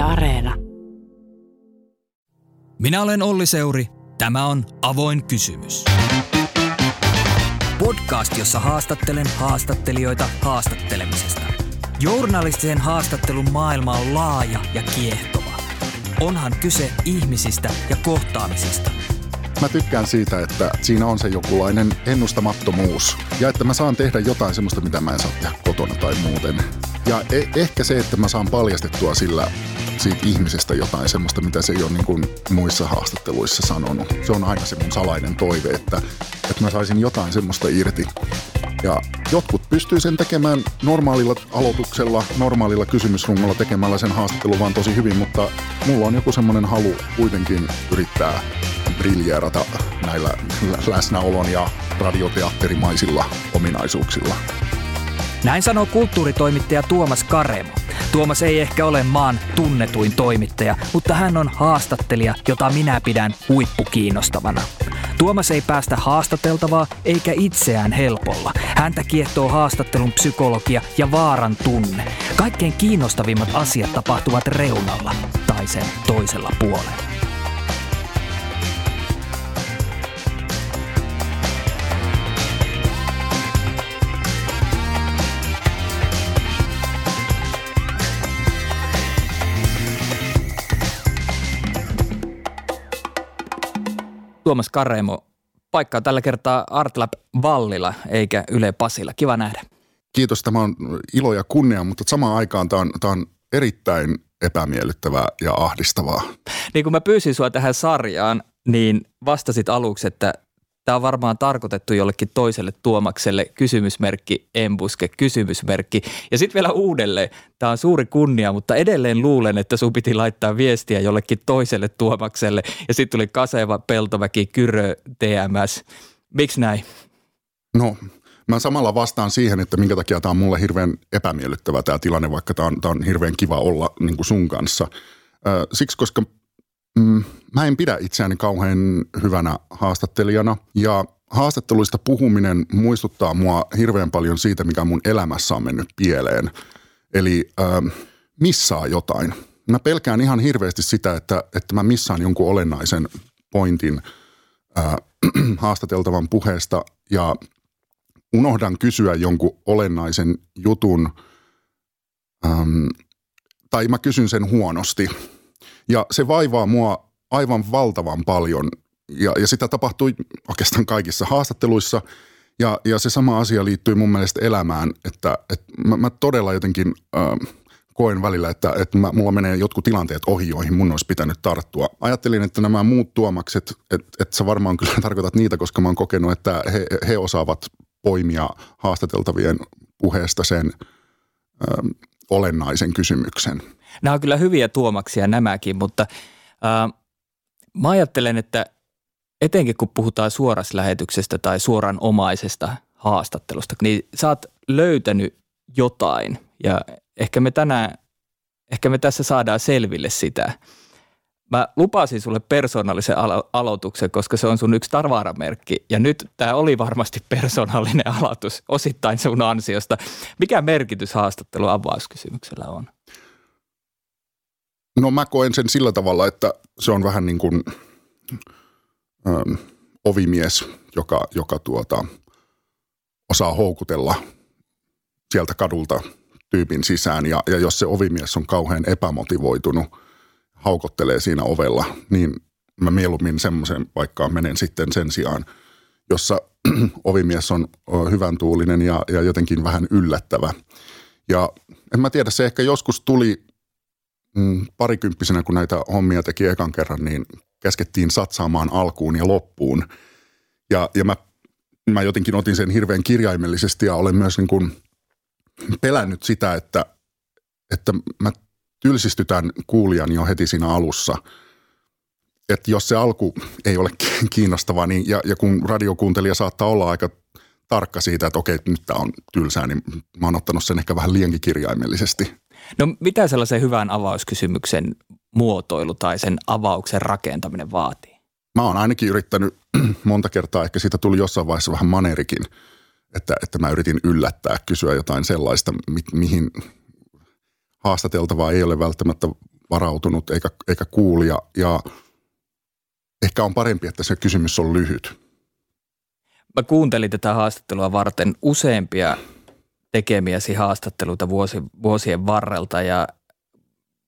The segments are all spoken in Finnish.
Yle Areena. Minä olen Olli Seuri. Tämä on Avoin kysymys. Podcast, jossa haastattelen haastattelijoita haastattelemisesta. Journalistisen haastattelun maailma on laaja ja kiehtova. Onhan kyse ihmisistä ja kohtaamisista. Mä tykkään siitä, että siinä on se jokulainen ennustamattomuus. Ja että mä saan tehdä jotain semmoista, mitä mä en saa tehdä kotona tai muuten. Ja e- ehkä se, että mä saan paljastettua sillä siitä ihmisestä jotain semmoista, mitä se ei ole niin kuin muissa haastatteluissa sanonut. Se on aina se mun salainen toive, että, että mä saisin jotain semmoista irti. Ja jotkut pystyy sen tekemään normaalilla aloituksella, normaalilla kysymysrungolla tekemällä sen haastattelun vaan tosi hyvin, mutta mulla on joku semmoinen halu kuitenkin yrittää briljeerata näillä läsnäolon ja radioteatterimaisilla ominaisuuksilla. Näin sanoo kulttuuritoimittaja Tuomas Karemo. Tuomas ei ehkä ole maan tunnetuin toimittaja, mutta hän on haastattelija, jota minä pidän huippukiinnostavana. Tuomas ei päästä haastateltavaa eikä itseään helpolla. Häntä kiehtoo haastattelun psykologia ja vaaran tunne. Kaikkein kiinnostavimmat asiat tapahtuvat reunalla tai sen toisella puolella. Tuomas Karemo, paikka on tällä kertaa Artlab Vallilla eikä Yle Pasilla. Kiva nähdä. Kiitos, tämä on ilo ja kunnia, mutta samaan aikaan tämä on, tämä on erittäin epämiellyttävää ja ahdistavaa. Niin kun mä pyysin sua tähän sarjaan, niin vastasit aluksi, että tämä on varmaan tarkoitettu jollekin toiselle Tuomakselle, kysymysmerkki, embuske, kysymysmerkki. Ja sitten vielä uudelleen, tämä on suuri kunnia, mutta edelleen luulen, että sun piti laittaa viestiä jollekin toiselle Tuomakselle. Ja sitten tuli Kaseva, Peltoväki, Kyrö, TMS. Miksi näin? No, mä samalla vastaan siihen, että minkä takia tämä on mulle hirveän epämiellyttävä tämä tilanne, vaikka tämä on, on hirveän kiva olla niin kuin sun kanssa. Siksi, koska mm, mä en pidä itseäni kauhean hyvänä haastattelijana ja haastatteluista puhuminen muistuttaa mua hirveän paljon siitä, mikä mun elämässä on mennyt pieleen. Eli äh, missaa jotain. Mä pelkään ihan hirveästi sitä, että, että mä missaan jonkun olennaisen pointin äh, haastateltavan puheesta ja unohdan kysyä jonkun olennaisen jutun ähm, tai mä kysyn sen huonosti. Ja se vaivaa mua aivan valtavan paljon ja, ja sitä tapahtui oikeastaan kaikissa haastatteluissa. Ja, ja se sama asia liittyy mun mielestä elämään, että, että mä, mä todella jotenkin äh, koen välillä, että, että mä, mulla menee jotkut tilanteet ohi, joihin mun olisi pitänyt tarttua. Ajattelin, että nämä muut tuomakset, että, että sä varmaan kyllä tarkoitat niitä, koska mä oon kokenut, että he, he osaavat poimia haastateltavien puheesta sen ö, olennaisen kysymyksen. Nämä on kyllä hyviä tuomaksia nämäkin, mutta äh, Mä ajattelen, että etenkin kun puhutaan suorassa lähetyksestä tai suoran omaisesta haastattelusta, niin sä oot löytänyt jotain ja ehkä me tänään, ehkä me tässä saadaan selville sitä. Mä lupasin sulle persoonallisen alo- aloituksen, koska se on sun yksi tarvaaramerkki. Ja nyt tämä oli varmasti persoonallinen aloitus osittain sun ansiosta. Mikä merkitys haastattelu avauskysymyksellä on? No mä koen sen sillä tavalla, että se on vähän niin kuin ähm, ovimies, joka, joka tuota, osaa houkutella sieltä kadulta tyypin sisään. Ja, ja jos se ovimies on kauhean epämotivoitunut, haukottelee siinä ovella, niin mä mieluummin semmoisen paikkaan menen sitten sen sijaan, jossa ovimies on hyvän tuulinen ja, ja jotenkin vähän yllättävä. Ja en mä tiedä, se ehkä joskus tuli mm, parikymppisenä, kun näitä hommia teki ekan kerran, niin käskettiin satsaamaan alkuun ja loppuun. Ja, ja mä, mä jotenkin otin sen hirveän kirjaimellisesti ja olen myös niin kuin pelännyt sitä, että, että mä tylsistytän kuulijan jo heti siinä alussa. Että jos se alku ei ole kiinnostavaa, niin, ja, ja kun radiokuuntelija saattaa olla aika tarkka siitä, että okei, nyt tämä on tylsää, niin mä oon ottanut sen ehkä vähän liiankin kirjaimellisesti. No mitä sellaisen hyvän avauskysymyksen muotoilu tai sen avauksen rakentaminen vaatii? Mä oon ainakin yrittänyt monta kertaa, ehkä siitä tuli jossain vaiheessa vähän manerikin, että, että mä yritin yllättää, kysyä jotain sellaista, mi- mihin haastateltavaa ei ole välttämättä varautunut eikä, eikä kuulija ja ehkä on parempi, että se kysymys on lyhyt. Mä kuuntelin tätä haastattelua varten useampia tekemiäsi haastatteluita vuosi, vuosien varrelta ja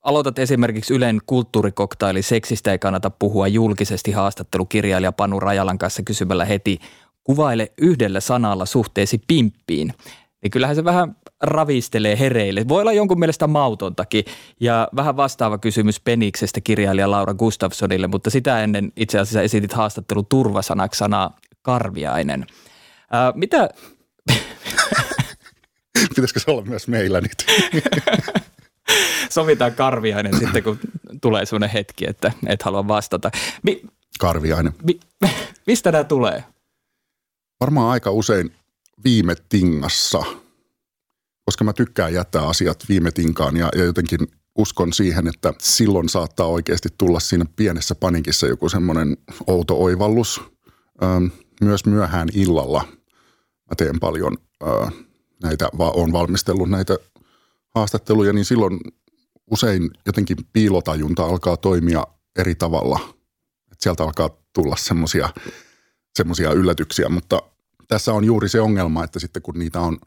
aloitat esimerkiksi Ylen kulttuurikoktaili Seksistä ei kannata puhua julkisesti haastattelukirjailija Panu Rajalan kanssa kysymällä heti kuvaile yhdellä sanalla suhteesi pimppiin. Niin kyllähän se vähän ravistelee hereille. Voi olla jonkun mielestä mautontakin. Ja vähän vastaava kysymys Peniksestä kirjailija Laura Gustafssonille, mutta sitä ennen itse asiassa esitit haastattelu turvasanaksi sanaa karviainen. Ää, mitä... Pitäisikö se olla myös meillä nyt? Sovitaan karviainen sitten, kun tulee sellainen hetki, että et halua vastata. Mi- karviainen. Mi- mistä nämä tulee? Varmaan aika usein viime tingassa, koska mä tykkään jättää asiat viime tinkaan ja, ja jotenkin uskon siihen, että silloin saattaa oikeasti tulla siinä pienessä panikissa joku semmoinen outo oivallus. Ähm, myös myöhään illalla mä teen paljon äh, näitä, olen valmistellut näitä haastatteluja, niin silloin usein jotenkin piilotajunta alkaa toimia eri tavalla. Et sieltä alkaa tulla semmoisia semmoisia yllätyksiä, mutta tässä on juuri se ongelma, että sitten kun niitä on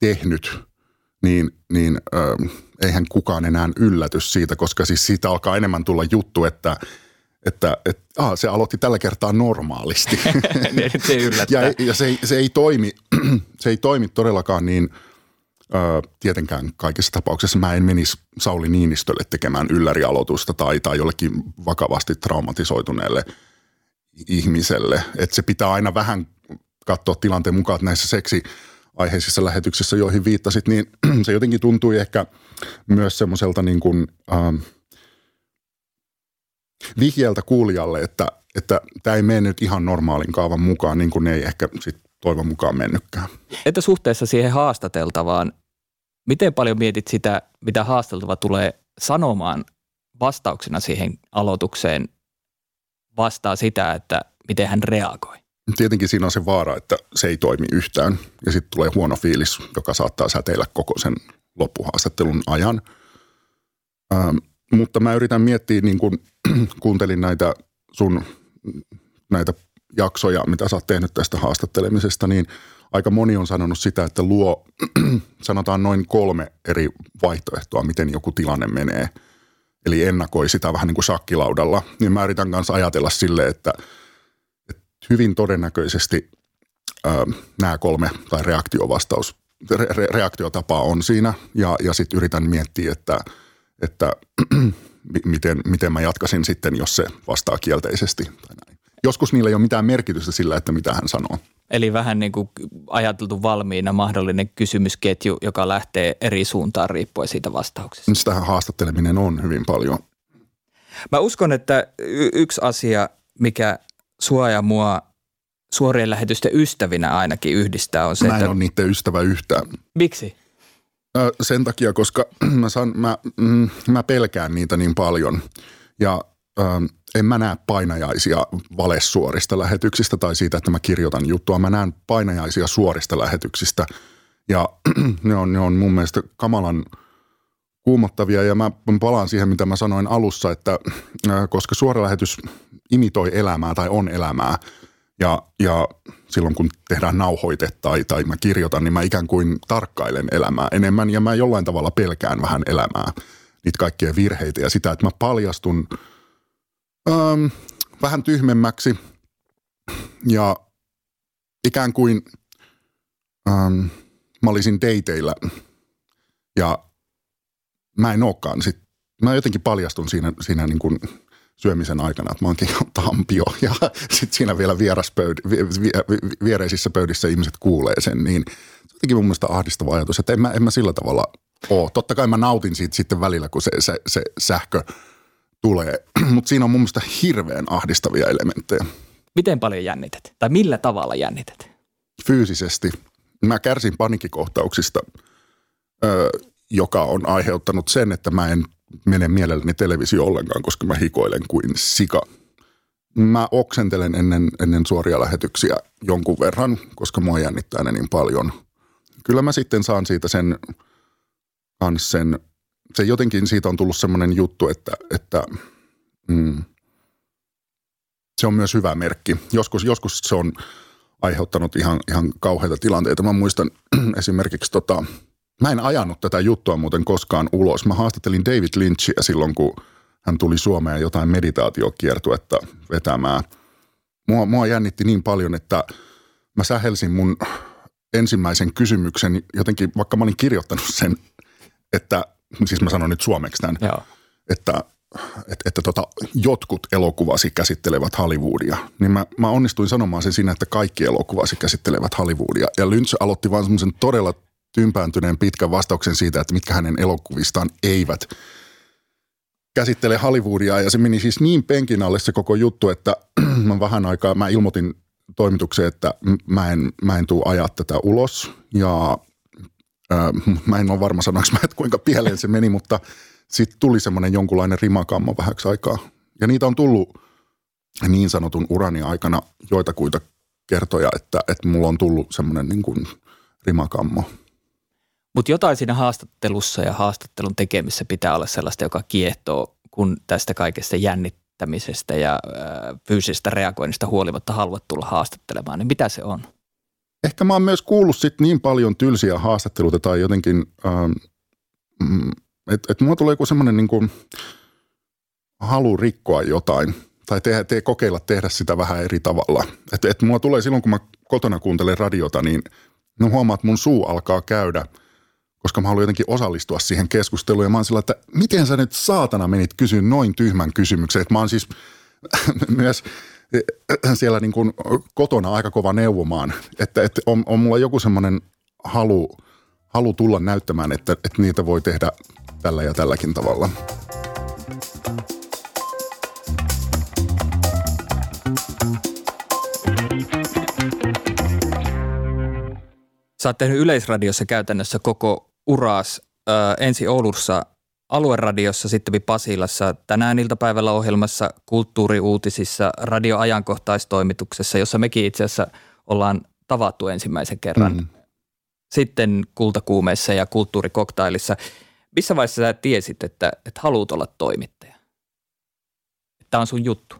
tehnyt, niin, niin ö, eihän kukaan enää ylläty siitä, koska siis siitä alkaa enemmän tulla juttu, että että, että ah, se aloitti tällä kertaa normaalisti. Niin, se ja, ja se, ei, se, ei toimi, se ei toimi todellakaan niin, ö, tietenkään kaikissa tapauksissa mä en menisi Sauli Niinistölle tekemään yllärialoitusta tai, tai jollekin vakavasti traumatisoituneelle ihmiselle. Että se pitää aina vähän katsoa tilanteen mukaan, että näissä seksi aiheisissa lähetyksissä, joihin viittasit, niin se jotenkin tuntui ehkä myös semmoiselta niin kuin, ähm, vihjeltä kuulijalle, että, että tämä ei mene nyt ihan normaalin kaavan mukaan, niin kuin ne ei ehkä sit toivon mukaan mennytkään. Että suhteessa siihen haastateltavaan, miten paljon mietit sitä, mitä haasteltava tulee sanomaan vastauksena siihen aloitukseen, vastaa sitä, että miten hän reagoi? Tietenkin siinä on se vaara, että se ei toimi yhtään ja sitten tulee huono fiilis, joka saattaa säteillä koko sen loppuhaastattelun ajan. Ähm, mutta mä yritän miettiä, niin kun kuuntelin näitä sun näitä jaksoja, mitä sä oot tehnyt tästä haastattelemisesta, niin aika moni on sanonut sitä, että luo sanotaan noin kolme eri vaihtoehtoa, miten joku tilanne menee. Eli ennakoi sitä vähän niin kuin shakkilaudalla. Niin mä yritän kanssa ajatella sille, että – hyvin todennäköisesti ää, nämä kolme tai reaktiovastaus, re, re, reaktiotapaa on siinä ja, ja sitten yritän miettiä, että, että miten, miten mä jatkasin sitten, jos se vastaa kielteisesti tai näin. Joskus niillä ei ole mitään merkitystä sillä, että mitä hän sanoo. Eli vähän niin kuin ajateltu valmiina mahdollinen kysymysketju, joka lähtee eri suuntaan riippuen siitä vastauksesta. Sitähän haastatteleminen on hyvin paljon. Mä uskon, että y- yksi asia, mikä sua ja mua suorien lähetysten ystävinä ainakin yhdistää on se, Mä en että... ole niiden ystävä yhtään. Miksi? Ö, sen takia, koska mä, san, mä, mm, mä pelkään niitä niin paljon ja ö, en mä näe painajaisia valessuorista lähetyksistä tai siitä, että mä kirjoitan juttua. Mä näen painajaisia suorista lähetyksistä ja ne on, ne on mun mielestä kamalan kuumottavia ja mä palaan siihen, mitä mä sanoin alussa, että koska suora lähetys imitoi elämää tai on elämää. Ja, ja silloin kun tehdään nauhoite tai, tai mä kirjoitan, niin mä ikään kuin tarkkailen elämää enemmän ja mä jollain tavalla pelkään vähän elämää, niitä kaikkia virheitä ja sitä, että mä paljastun ähm, vähän tyhmemmäksi ja ikään kuin ähm, mä olisin dateilla ja mä en olekaan sit, mä jotenkin paljastun siinä, siinä niin kuin – syömisen aikana, että mä oonkin tampio ja sitten siinä vielä vieraspöyd, vi, vi, vi, viereisissä pöydissä ihmiset kuulee sen, niin se jotenkin mun mielestä ahdistava ajatus, että en mä, en mä sillä tavalla ole. Totta kai mä nautin siitä sitten välillä, kun se, se, se sähkö tulee, mutta siinä on mun mielestä hirveän ahdistavia elementtejä. Miten paljon jännität? Tai millä tavalla jännität? Fyysisesti. Mä kärsin panikikohtauksista, ö, joka on aiheuttanut sen, että mä en mene mielelläni televisio ollenkaan, koska mä hikoilen kuin sika. Mä oksentelen ennen, ennen suoria lähetyksiä jonkun verran, koska mua jännittää ne niin paljon. Kyllä mä sitten saan siitä sen, kans sen se jotenkin siitä on tullut semmoinen juttu, että, että mm, se on myös hyvä merkki. Joskus, joskus se on aiheuttanut ihan, ihan kauheita tilanteita. Mä muistan esimerkiksi, tota, mä en ajanut tätä juttua muuten koskaan ulos. Mä haastattelin David Lynchia silloin, kun hän tuli Suomeen jotain meditaatiokiertuetta vetämään. Mua, mua jännitti niin paljon, että mä sähelsin mun ensimmäisen kysymyksen jotenkin, vaikka mä olin kirjoittanut sen, että, siis mä sanon nyt suomeksi tämän, Joo. että että, että tota, jotkut elokuvasi käsittelevät Hollywoodia, niin mä, mä onnistuin sanomaan sen siinä, että kaikki elokuvasi käsittelevät Hollywoodia. Ja Lynch aloitti vaan semmoisen todella tympääntyneen pitkän vastauksen siitä, että mitkä hänen elokuvistaan eivät käsittele Hollywoodia. Ja se meni siis niin penkin alle se koko juttu, että mä vähän aikaa, mä ilmoitin toimitukseen, että mä en, mä en tuu ajaa tätä ulos. Ja äh, mä en ole varma sanoinko mä, että kuinka pieleen se meni, mutta – sitten tuli semmoinen jonkunlainen rimakammo vähäksi aikaa. Ja niitä on tullut niin sanotun urani aikana joitakuita kertoja, että, että mulla on tullut semmoinen niin kuin rimakammo. Mutta jotain siinä haastattelussa ja haastattelun tekemisessä pitää olla sellaista, joka kiehtoo, kun tästä kaikesta jännittämisestä ja äh, fyysisestä reagoinnista huolimatta haluat tulla haastattelemaan, niin mitä se on? Ehkä mä oon myös kuullut sit niin paljon tylsiä haastatteluita tai jotenkin ähm, mm, että et mulla tulee joku semmoinen niin halu rikkoa jotain tai te, te kokeilla tehdä sitä vähän eri tavalla. Että et mulla tulee silloin, kun mä kotona kuuntelen radiota, niin no että mun suu alkaa käydä, koska mä haluan jotenkin osallistua siihen keskusteluun. Ja mä oon sillä, että miten sä nyt saatana menit kysyä noin tyhmän kysymyksen. Että mä oon siis myös siellä niin kuin kotona aika kova neuvomaan, että, että on, on mulla joku semmoinen halu, halu tulla näyttämään, että, että niitä voi tehdä tällä ja tälläkin tavalla. Sä oot tehnyt Yleisradiossa käytännössä koko uraas äh, ensi Oulussa alueradiossa, sitten Pasilassa, tänään iltapäivällä ohjelmassa, kulttuuriuutisissa, radioajankohtaistoimituksessa, jossa mekin itse asiassa ollaan tavattu ensimmäisen kerran. Mm. Sitten kultakuumeessa ja kulttuurikoktailissa. Missä vaiheessa sä tiesit, että, että haluat olla toimittaja? Tämä on sun juttu.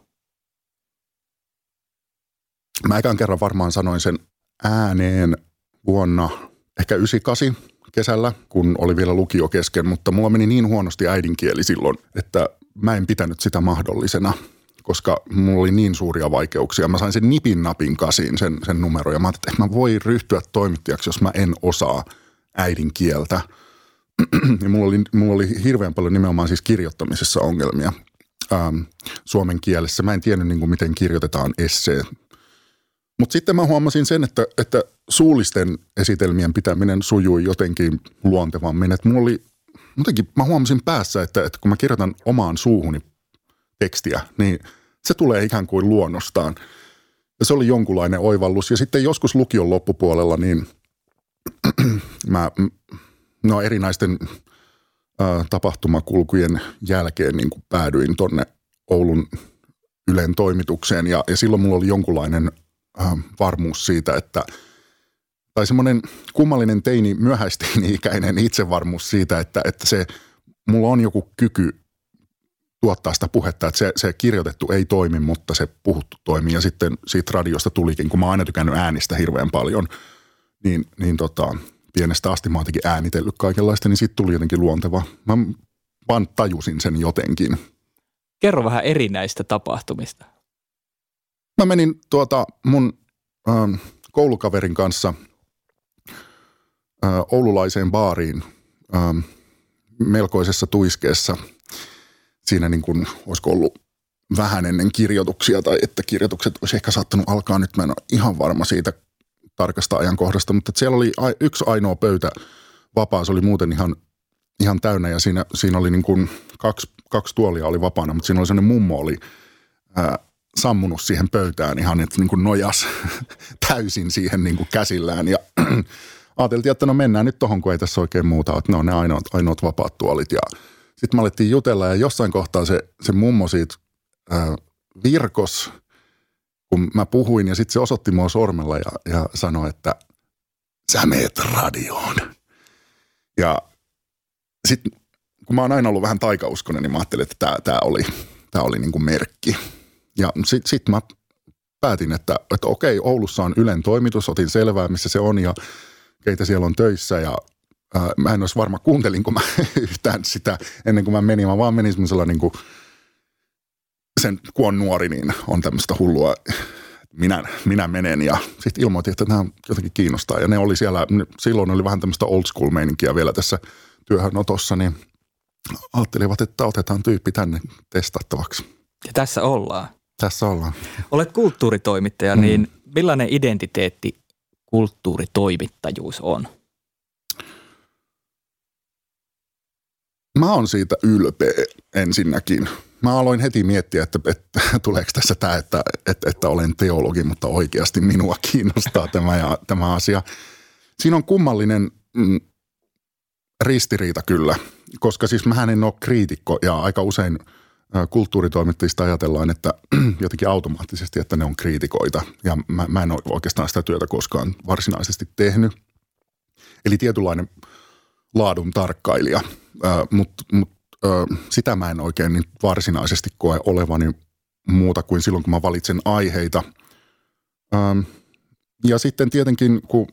Mä ekan kerran varmaan sanoin sen ääneen vuonna ehkä 98 kesällä, kun oli vielä lukio kesken, mutta mulla meni niin huonosti äidinkieli silloin, että mä en pitänyt sitä mahdollisena, koska mulla oli niin suuria vaikeuksia. Mä sain sen nipin napin kasiin, sen, sen numero, ja mä ajattelin, että mä voi ryhtyä toimittajaksi, jos mä en osaa äidinkieltä – ja mulla oli, mulla oli hirveän paljon nimenomaan siis kirjoittamisessa ongelmia ähm, suomen kielessä. Mä en tiennyt niin kuin, miten kirjoitetaan esseet. Mutta sitten mä huomasin sen, että, että suullisten esitelmien pitäminen sujui jotenkin luontevammin. Että mulla oli, jotenkin mä huomasin päässä, että, että kun mä kirjoitan omaan suuhuni tekstiä, niin se tulee ikään kuin luonnostaan. Ja se oli jonkunlainen oivallus. Ja sitten joskus lukion loppupuolella, niin mä no erinäisten ä, tapahtumakulkujen jälkeen niin päädyin tonne Oulun Ylen toimitukseen ja, ja silloin mulla oli jonkunlainen ä, varmuus siitä, että tai semmoinen kummallinen teini, myöhäisteini-ikäinen itsevarmuus siitä, että, että se, mulla on joku kyky tuottaa sitä puhetta, että se, se kirjoitettu ei toimi, mutta se puhuttu toimii. Ja sitten siitä radiosta tulikin, kun mä oon aina tykännyt äänistä hirveän paljon, niin, niin tota, pienestä asti mä oon äänitellyt kaikenlaista, niin sitten tuli jotenkin luonteva. Mä vaan tajusin sen jotenkin. Kerro vähän erinäistä tapahtumista. Mä menin tuota mun ähm, koulukaverin kanssa äh, oululaiseen baariin ähm, melkoisessa tuiskeessa. Siinä niin kuin, olisiko ollut vähän ennen kirjoituksia tai että kirjoitukset olisi ehkä saattanut alkaa nyt. Mä en ole ihan varma siitä tarkasta ajankohdasta, mutta siellä oli yksi ainoa pöytä vapaa, se oli muuten ihan, ihan täynnä ja siinä, siinä oli niin kuin kaksi, kaksi tuolia oli vapaana, mutta siinä oli sellainen mummo oli ää, sammunut siihen pöytään ihan, että niin kuin nojas täysin siihen niin kuin käsillään ja ajateltiin, että no mennään nyt tohon, kun ei tässä oikein muuta, että ne on ne ainoat, ainoat vapaat tuolit ja sitten me alettiin jutella ja jossain kohtaa se, se mummo siitä ää, virkos – kun mä puhuin ja sitten se osoitti mua sormella ja, ja sanoi, että sä meet radioon. Ja sitten kun mä oon aina ollut vähän taikauskonen, niin mä ajattelin, että tämä, oli, tämä oli niin kuin merkki. Ja sitten sit mä päätin, että, että okei, Oulussa on Ylen toimitus, otin selvää, missä se on ja keitä siellä on töissä ja ää, mä en olisi varma, kuuntelinko mä yhtään sitä ennen kuin mä menin, mä vaan menin semmoisella niin kuin, sen, kun on nuori, niin on tämmöistä hullua, minä, minä menen ja sitten ilmoitin, että nämä jotenkin kiinnostaa. Ja ne oli siellä, silloin oli vähän tämmöistä old school meininkiä vielä tässä työhönotossa, niin ajattelivat, että otetaan tyyppi tänne testattavaksi. Ja tässä ollaan. Tässä ollaan. Olet kulttuuritoimittaja, mm. niin millainen identiteetti kulttuuritoimittajuus on? Mä oon siitä ylpeä ensinnäkin. Mä aloin heti miettiä, että, että tuleeko tässä tämä, että, että, että olen teologi, mutta oikeasti minua kiinnostaa tämä, ja, tämä asia. Siinä on kummallinen mm, ristiriita kyllä, koska siis mä en ole kriitikko ja aika usein kulttuuritoimittajista ajatellaan, että jotenkin automaattisesti, että ne on kriitikoita ja mä, mä en ole oikeastaan sitä työtä koskaan varsinaisesti tehnyt. Eli tietynlainen laadun tarkkailija, mutta mut, sitä mä en oikein niin varsinaisesti koe olevani muuta kuin silloin, kun mä valitsen aiheita. Ja sitten tietenkin, kun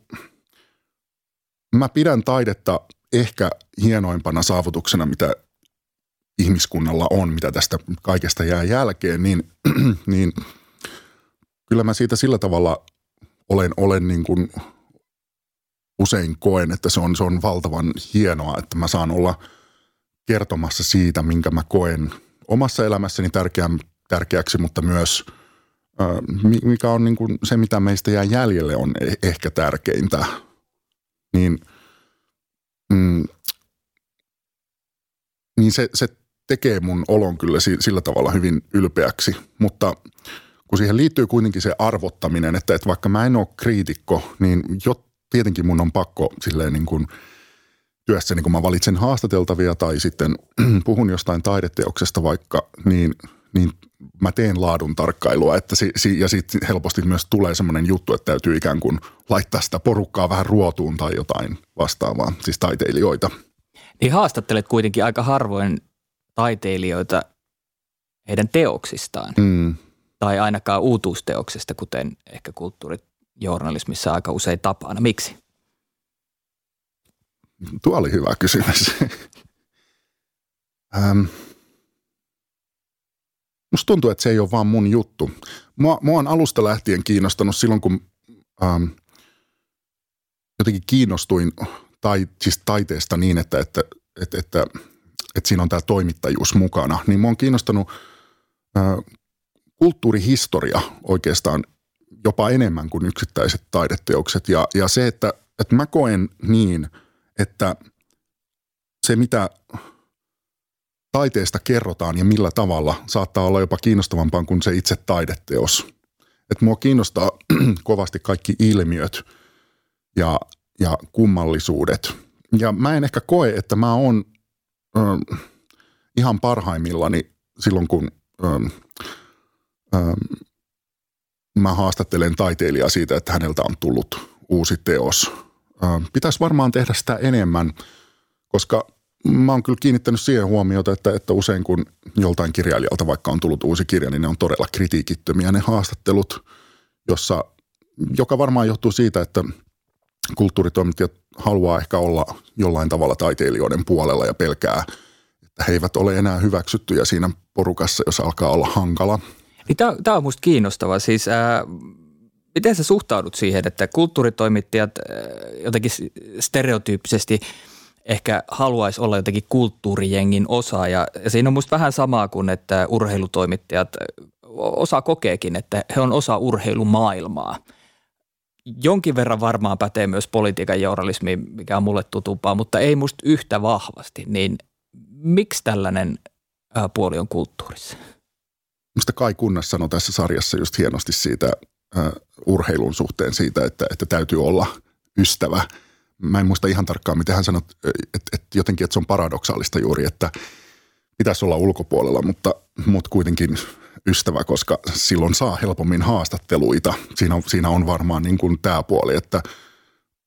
mä pidän taidetta ehkä hienoimpana saavutuksena, mitä ihmiskunnalla on, mitä tästä kaikesta jää jälkeen, niin, niin kyllä mä siitä sillä tavalla olen, olen niin kuin usein koen, että se on, se on valtavan hienoa, että mä saan olla kertomassa siitä, minkä mä koen omassa elämässäni tärkeän, tärkeäksi, mutta myös mikä on niin kuin se, mitä meistä jää jäljelle, on e-, ehkä tärkeintä. Niin, mm, niin se, se tekee mun olon kyllä sillä tavalla hyvin ylpeäksi, mutta kun siihen liittyy kuitenkin se arvottaminen, että, että vaikka mä en ole kriitikko, niin jo tietenkin mun on pakko silleen niin kuin työssäni, kun mä valitsen haastateltavia tai sitten puhun jostain taideteoksesta vaikka, niin, niin mä teen laadun tarkkailua, että si, si, ja sitten helposti myös tulee semmoinen juttu, että täytyy ikään kuin laittaa sitä porukkaa vähän ruotuun tai jotain vastaavaa, siis taiteilijoita. Niin haastattelet kuitenkin aika harvoin taiteilijoita heidän teoksistaan. Mm. Tai ainakaan uutuusteoksesta, kuten ehkä kulttuurijournalismissa aika usein tapana. Miksi? Tuo oli hyvä kysymys. ähm. Musta tuntuu, että se ei ole vaan mun juttu. Mua, mua on alusta lähtien kiinnostanut silloin, kun ähm, jotenkin kiinnostuin tai, siis taiteesta niin, että, että, että, että että siinä on tämä toimittajuus mukana, niin mua on kiinnostanut ää, kulttuurihistoria oikeastaan jopa enemmän kuin yksittäiset taideteokset. Ja, ja se, että, että mä koen niin, että se mitä taiteesta kerrotaan ja millä tavalla saattaa olla jopa kiinnostavampaa kuin se itse taideteos. Että mua kiinnostaa kovasti kaikki ilmiöt ja, ja kummallisuudet. Ja mä en ehkä koe, että mä oon ö, ihan parhaimmillani silloin, kun ö, ö, mä haastattelen taiteilijaa siitä, että häneltä on tullut uusi teos. Ö, pitäisi varmaan tehdä sitä enemmän, koska mä oon kyllä kiinnittänyt siihen huomiota, että, että usein kun joltain kirjailijalta vaikka on tullut uusi kirja, niin ne on todella kritiikittömiä ne haastattelut, jossa, joka varmaan johtuu siitä, että kulttuuritoimittajat haluaa ehkä olla jollain tavalla taiteilijoiden puolella ja pelkää, että he eivät ole enää hyväksyttyjä siinä porukassa, jos alkaa olla hankala. Niin tämä on minusta kiinnostavaa. Siis, ää, miten sä suhtaudut siihen, että kulttuuritoimittajat ää, jotenkin stereotyyppisesti ehkä haluaisi olla jotenkin kulttuurijengin osa. Ja, ja siinä on minusta vähän samaa kuin, että urheilutoimittajat osa kokeekin, että he on osa urheilumaailmaa – jonkin verran varmaan pätee myös politiikan journalismi, mikä on mulle tutumpaa, mutta ei musta yhtä vahvasti. Niin miksi tällainen puoli on kulttuurissa? Mistä Kai Kunnas sanoi tässä sarjassa just hienosti siitä uh, urheilun suhteen siitä, että, että täytyy olla ystävä. Mä en muista ihan tarkkaan, miten hän sanoi, että, että jotenkin että se on paradoksaalista juuri, että pitäisi olla ulkopuolella, mutta, mutta kuitenkin ystävä, koska silloin saa helpommin haastatteluita. Siinä on, siinä on varmaan niin kuin tämä puoli, että,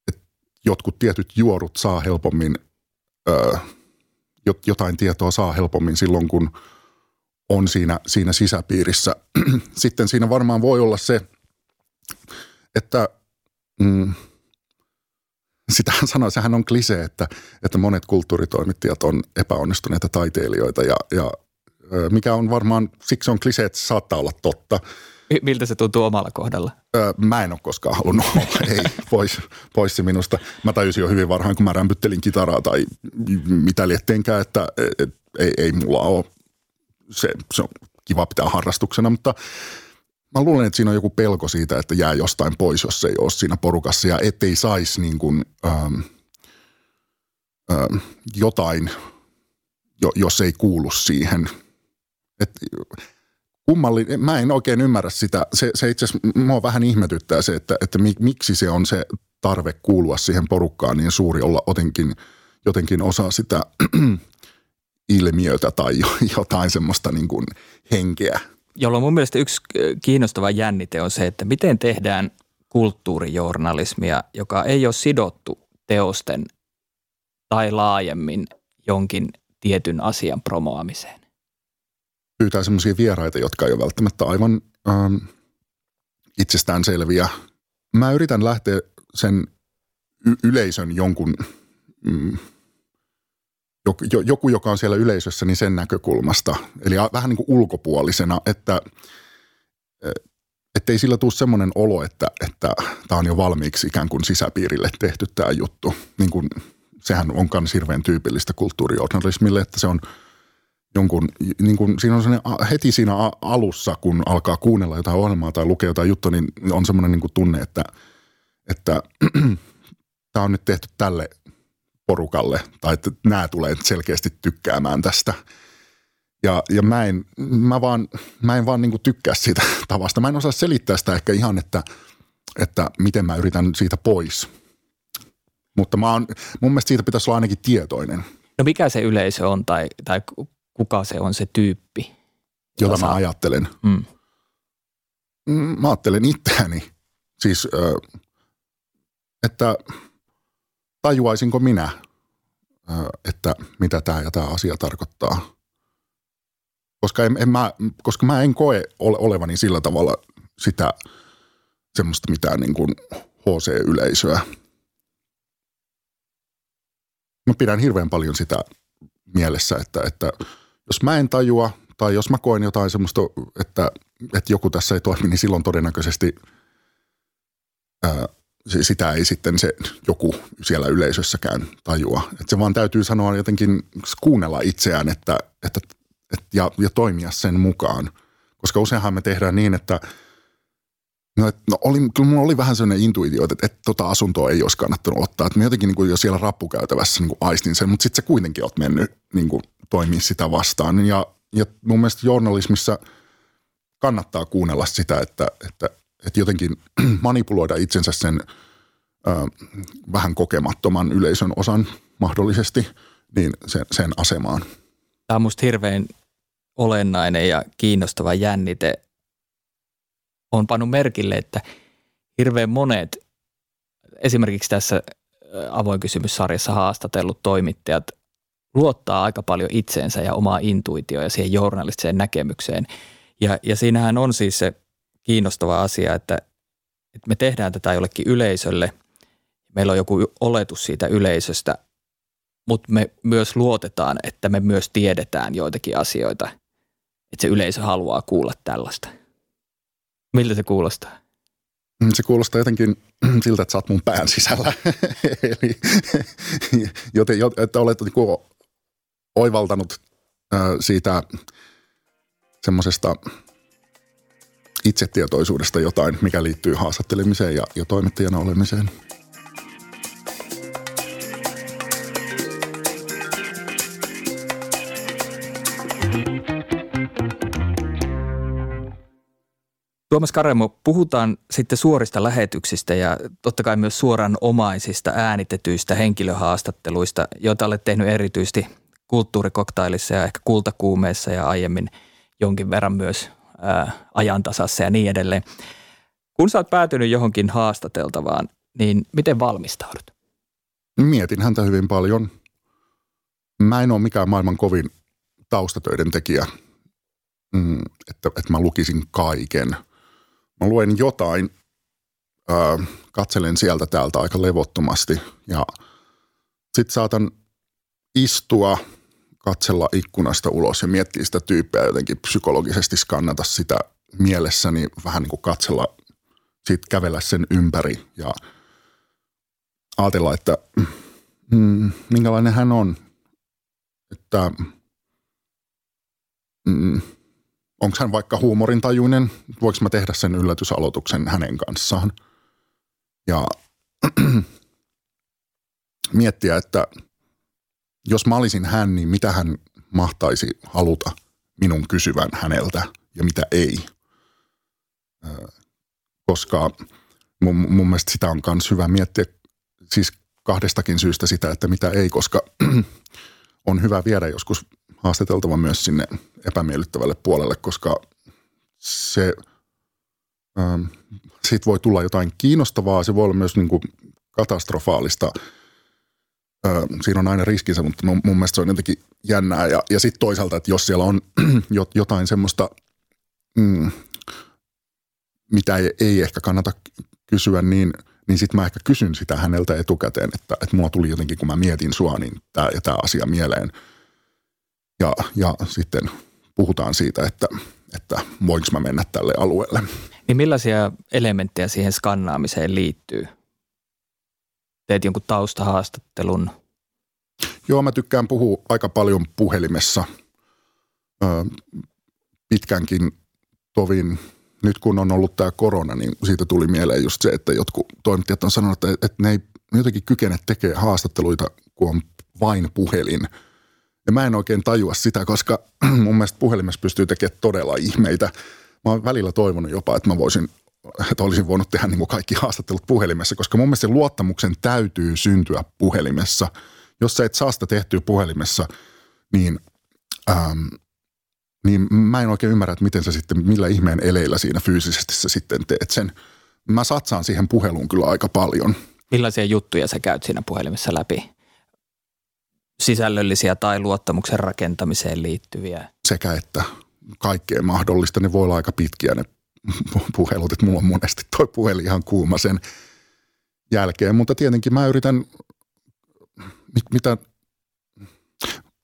että jotkut tietyt juorut saa helpommin ö, jotain tietoa saa helpommin silloin, kun on siinä, siinä sisäpiirissä. Sitten siinä varmaan voi olla se, että mm, sitä sanoo, sehän on klise, että, että monet kulttuuritoimittajat on epäonnistuneita taiteilijoita ja, ja mikä on varmaan, siksi on klise, että se saattaa olla totta. Miltä se tuntuu omalla kohdalla? Mä en ole koskaan halunnut olla, ei, pois, pois se minusta. Mä tajusin jo hyvin varhain, kun mä rämpyttelin kitaraa tai mitä lietteenkään, että et, ei, ei mulla ole, se, se on kiva pitää harrastuksena, mutta mä luulen, että siinä on joku pelko siitä, että jää jostain pois, jos ei ole siinä porukassa ja ettei saisi niin kuin, ähm, ähm, jotain, jo, jos ei kuulu siihen. Et, kummalli, mä en oikein ymmärrä sitä. Se, se itse asiassa mua vähän ihmetyttää se, että, että miksi se on se tarve kuulua siihen porukkaan niin suuri, olla jotenkin, jotenkin osa sitä ilmiötä tai jotain semmoista niin kuin henkeä – jolloin mun mielestä yksi kiinnostava jännite on se, että miten tehdään kulttuurijournalismia, joka ei ole sidottu teosten tai laajemmin jonkin tietyn asian promoamiseen. Pyytää semmoisia vieraita, jotka ei ole välttämättä aivan ähm, itsestäänselviä. Mä yritän lähteä sen y- yleisön jonkun mm, joku, joka on siellä yleisössä, niin sen näkökulmasta. Eli vähän niin kuin ulkopuolisena, että ei sillä tule semmoinen olo, että, että on jo valmiiksi ikään kuin sisäpiirille tehty tämä juttu. Niin kuin, sehän on myös hirveän tyypillistä kulttuurijournalismille, että se on jonkun, niin kuin, siinä on heti siinä alussa, kun alkaa kuunnella jotain ohjelmaa tai lukea jotain juttua, niin on semmoinen niin kuin tunne, että, että tämä on nyt tehty tälle porukalle tai että nämä tulee selkeästi tykkäämään tästä. Ja, ja mä en, mä vaan, mä en vaan niin tykkää siitä tavasta. Mä en osaa selittää sitä ehkä ihan, että, että miten mä yritän siitä pois. Mutta mä oon, mun mielestä siitä pitäisi olla ainakin tietoinen. No mikä se yleisö on tai, tai kuka se on se tyyppi? Jota saa... mä ajattelen. Mm. mm. Mä ajattelen itseäni. Siis, että – tajuaisinko minä, että mitä tämä ja tämä asia tarkoittaa. Koska, en, en mä, koska mä en koe olevani sillä tavalla sitä semmoista mitään niin kuin HC-yleisöä. Mä pidän hirveän paljon sitä mielessä, että, että jos mä en tajua tai jos mä koen jotain semmoista, että, että joku tässä ei toimi, niin silloin todennäköisesti ää, sitä ei sitten se joku siellä yleisössäkään tajua. Että se vaan täytyy sanoa jotenkin kuunnella itseään että, että, että, ja, ja toimia sen mukaan. Koska useinhan me tehdään niin, että No, no oli, kyllä mulla oli vähän sellainen intuitio, että, että tota asuntoa ei olisi kannattanut ottaa. Että mä jotenkin niin kuin jo siellä rappukäytävässä niin kuin aistin sen, mutta sitten sä kuitenkin oot mennyt niin kuin toimia sitä vastaan. Ja, ja mun mielestä journalismissa kannattaa kuunnella sitä, että, että että jotenkin manipuloida itsensä sen ö, vähän kokemattoman yleisön osan mahdollisesti niin sen, sen asemaan. Tämä on musta hirveän olennainen ja kiinnostava jännite. On pannut merkille, että hirveän monet, esimerkiksi tässä avoin kysymyssarjassa haastatellut toimittajat luottaa aika paljon itseensä ja omaa intuitioon ja siihen journalistiseen näkemykseen. Ja, ja siinähän on siis se kiinnostava asia, että, että me tehdään tätä jollekin yleisölle. Meillä on joku oletus siitä yleisöstä, mutta me myös luotetaan, että me myös tiedetään joitakin asioita, että se yleisö haluaa kuulla tällaista. Miltä se kuulostaa? Mm, se kuulostaa jotenkin siltä, että sä oot mun pään sisällä. Eli, joten, että olet niin oivaltanut siitä semmoisesta – itsetietoisuudesta jotain, mikä liittyy haastattelemiseen ja, ja toimittajana olemiseen. Tuomas Karemo, puhutaan sitten suorista lähetyksistä ja totta kai myös suoran omaisista äänitetyistä henkilöhaastatteluista, joita olet tehnyt erityisesti kulttuurikoktailissa ja ehkä kultakuumeessa ja aiemmin jonkin verran myös ajantasassa ja niin edelleen. Kun sä oot päätynyt johonkin haastateltavaan, niin miten valmistaudut? Mietin häntä hyvin paljon. mä en ole mikään maailman kovin taustatöiden tekijä, mm, että, että mä lukisin kaiken. Mä luen jotain, ää, katselen sieltä täältä aika levottomasti ja sitten saatan istua, katsella ikkunasta ulos ja miettiä sitä tyyppiä jotenkin psykologisesti skannata sitä mielessäni, vähän niin kuin katsella, sitten kävellä sen ympäri ja ajatella, että mm, minkälainen hän on, että mm, onko hän vaikka huumorintajuinen, voiko mä tehdä sen yllätysaloituksen hänen kanssaan. Ja miettiä, että jos mä olisin hän, niin mitä hän mahtaisi haluta minun kysyvän häneltä ja mitä ei. Koska mun, mun mielestä sitä on myös hyvä miettiä siis kahdestakin syystä sitä, että mitä ei, koska on hyvä viedä joskus haastateltava myös sinne epämiellyttävälle puolelle, koska se, ähm, siitä voi tulla jotain kiinnostavaa, se voi olla myös niin kuin katastrofaalista. Siinä on aina riskinsä, mutta mun, mun mielestä se on jotenkin jännää. Ja, ja sitten toisaalta, että jos siellä on jotain semmoista, mm, mitä ei, ei ehkä kannata kysyä, niin, niin sitten mä ehkä kysyn sitä häneltä etukäteen, että, että mulla tuli jotenkin, kun mä mietin sua, niin tämä ja tämä asia mieleen – ja, ja sitten puhutaan siitä, että, että voinko mä mennä tälle alueelle. Niin millaisia elementtejä siihen skannaamiseen liittyy? Teet jonkun taustahaastattelun? Joo, mä tykkään puhua aika paljon puhelimessa. Ö, pitkänkin tovin nyt kun on ollut tämä korona, niin siitä tuli mieleen just se, että jotkut toimittajat on sanonut, että, että ne ei jotenkin kykene tekemään haastatteluita, kun on vain puhelin – ja mä en oikein tajua sitä, koska mun mielestä puhelimessa pystyy tekemään todella ihmeitä. Mä oon välillä toivonut jopa, että mä voisin, että olisin voinut tehdä niin kuin kaikki haastattelut puhelimessa, koska mun mielestä luottamuksen täytyy syntyä puhelimessa. Jos sä et saa sitä tehtyä puhelimessa, niin, ähm, niin mä en oikein ymmärrä, että miten sä sitten, millä ihmeen eleillä siinä fyysisesti sä sitten teet sen. Mä satsaan siihen puheluun kyllä aika paljon. Millaisia juttuja sä käyt siinä puhelimessa läpi? sisällöllisiä tai luottamuksen rakentamiseen liittyviä? Sekä että kaikkea mahdollista. Ne voi olla aika pitkiä ne puhelut, että mulla on monesti toi puhelin ihan kuuma sen jälkeen. Mutta tietenkin mä yritän, mit, mitä,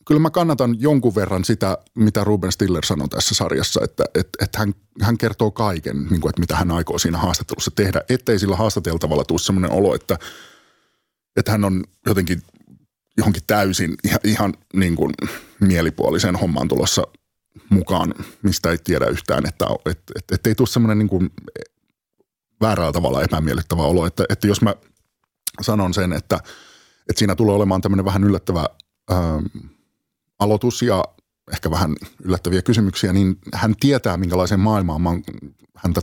kyllä mä kannatan jonkun verran sitä, mitä Ruben Stiller sanoi tässä sarjassa, että, että, että hän, hän kertoo kaiken, niin kuin, että mitä hän aikoo siinä haastattelussa tehdä, ettei sillä haastateltavalla tule sellainen olo, että, että hän on jotenkin johonkin täysin ihan, ihan niin kuin mielipuoliseen hommaan tulossa mukaan, mistä ei tiedä yhtään, että et, et, et ei tule semmoinen niin kuin väärällä tavalla epämiellyttävä olo, että, että jos mä sanon sen, että, että siinä tulee olemaan tämmöinen vähän yllättävä ähm, aloitus ja ehkä vähän yllättäviä kysymyksiä, niin hän tietää, minkälaisen maailmaan mä oon häntä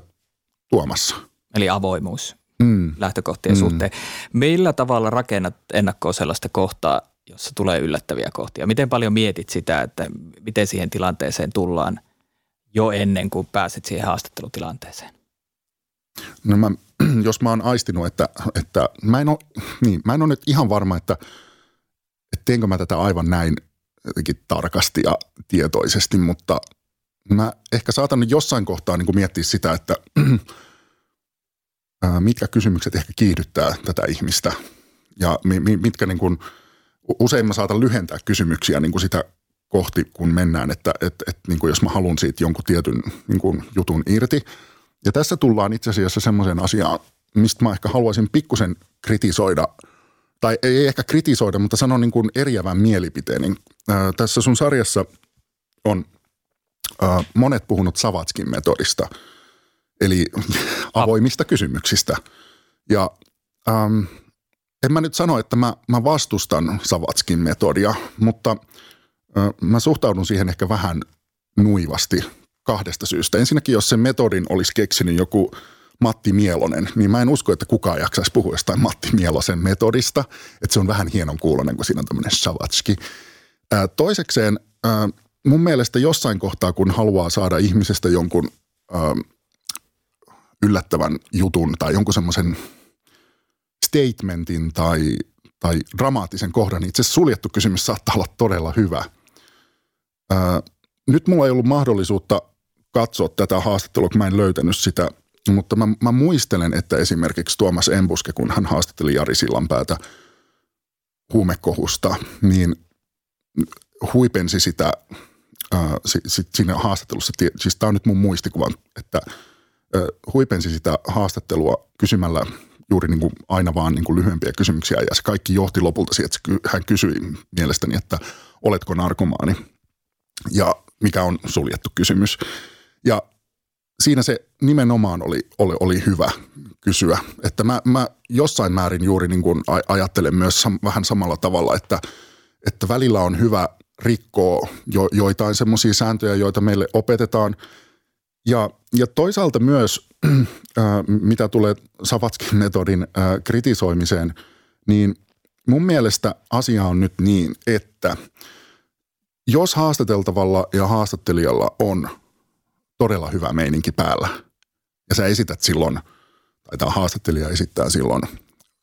tuomassa. Eli avoimuus mm. lähtökohtien mm. suhteen. Millä tavalla rakennat ennakkoon sellaista kohtaa, jossa tulee yllättäviä kohtia? Miten paljon mietit sitä, että miten siihen tilanteeseen tullaan jo ennen kuin pääset siihen haastattelutilanteeseen? No mä, jos mä oon aistinut, että, että mä, en ole, niin, mä en ole nyt ihan varma, että, että teenkö mä tätä aivan näin jotenkin tarkasti ja tietoisesti, mutta mä ehkä saatan jossain kohtaa niin kuin miettiä sitä, että mitkä kysymykset ehkä kiihdyttää tätä ihmistä ja mitkä niin kuin, usein mä saatan lyhentää kysymyksiä niin kuin sitä kohti, kun mennään, että et, et, niin kuin jos mä haluan siitä jonkun tietyn niin kuin jutun irti. Ja tässä tullaan itse asiassa semmoiseen asiaan, mistä mä ehkä haluaisin pikkusen kritisoida, tai ei ehkä kritisoida, mutta sanon niin kuin eriävän mielipiteen. Niin, ää, tässä sun sarjassa on ää, monet puhunut Savatskin metodista – eli avoimista kysymyksistä. Ja ähm, en mä nyt sano, että mä, mä vastustan Savatskin metodia, mutta äh, mä suhtaudun siihen ehkä vähän nuivasti kahdesta syystä. Ensinnäkin, jos sen metodin olisi keksinyt joku Matti Mielonen, niin mä en usko, että kukaan jaksaisi puhua jostain Matti Mielosen metodista, että se on vähän hienon kuulonen, kun siinä on tämmöinen Savatski. Äh, toisekseen, äh, mun mielestä jossain kohtaa, kun haluaa saada ihmisestä jonkun äh, yllättävän jutun tai jonkun semmoisen statementin tai, tai dramaattisen kohdan, niin itse suljettu kysymys saattaa olla todella hyvä. Ää, nyt mulla ei ollut mahdollisuutta katsoa tätä haastattelua, kun mä en löytänyt sitä, mutta mä, mä muistelen, että esimerkiksi Tuomas Embuske, kun hän haastatteli Jari Sillanpäätä huumekohusta, niin huipensi sitä ää, sit siinä haastattelussa, siis tämä on nyt mun muistikuva, että huipensi sitä haastattelua kysymällä juuri niin kuin aina vaan niin kuin lyhyempiä kysymyksiä. Ja se kaikki johti lopulta siihen, että hän kysyi mielestäni, että oletko narkomaani? Ja mikä on suljettu kysymys. Ja siinä se nimenomaan oli, oli, oli hyvä kysyä, että mä, mä jossain määrin juuri niin kuin ajattelen myös sam, vähän samalla tavalla, että, että välillä on hyvä rikkoa jo, joitain semmoisia sääntöjä, joita meille opetetaan – ja, ja toisaalta myös, mitä tulee Savatskin metodin äh, kritisoimiseen, niin mun mielestä asia on nyt niin, että jos haastateltavalla ja haastattelijalla on todella hyvä meininki päällä, ja sä esität silloin, tai tämä haastattelija esittää silloin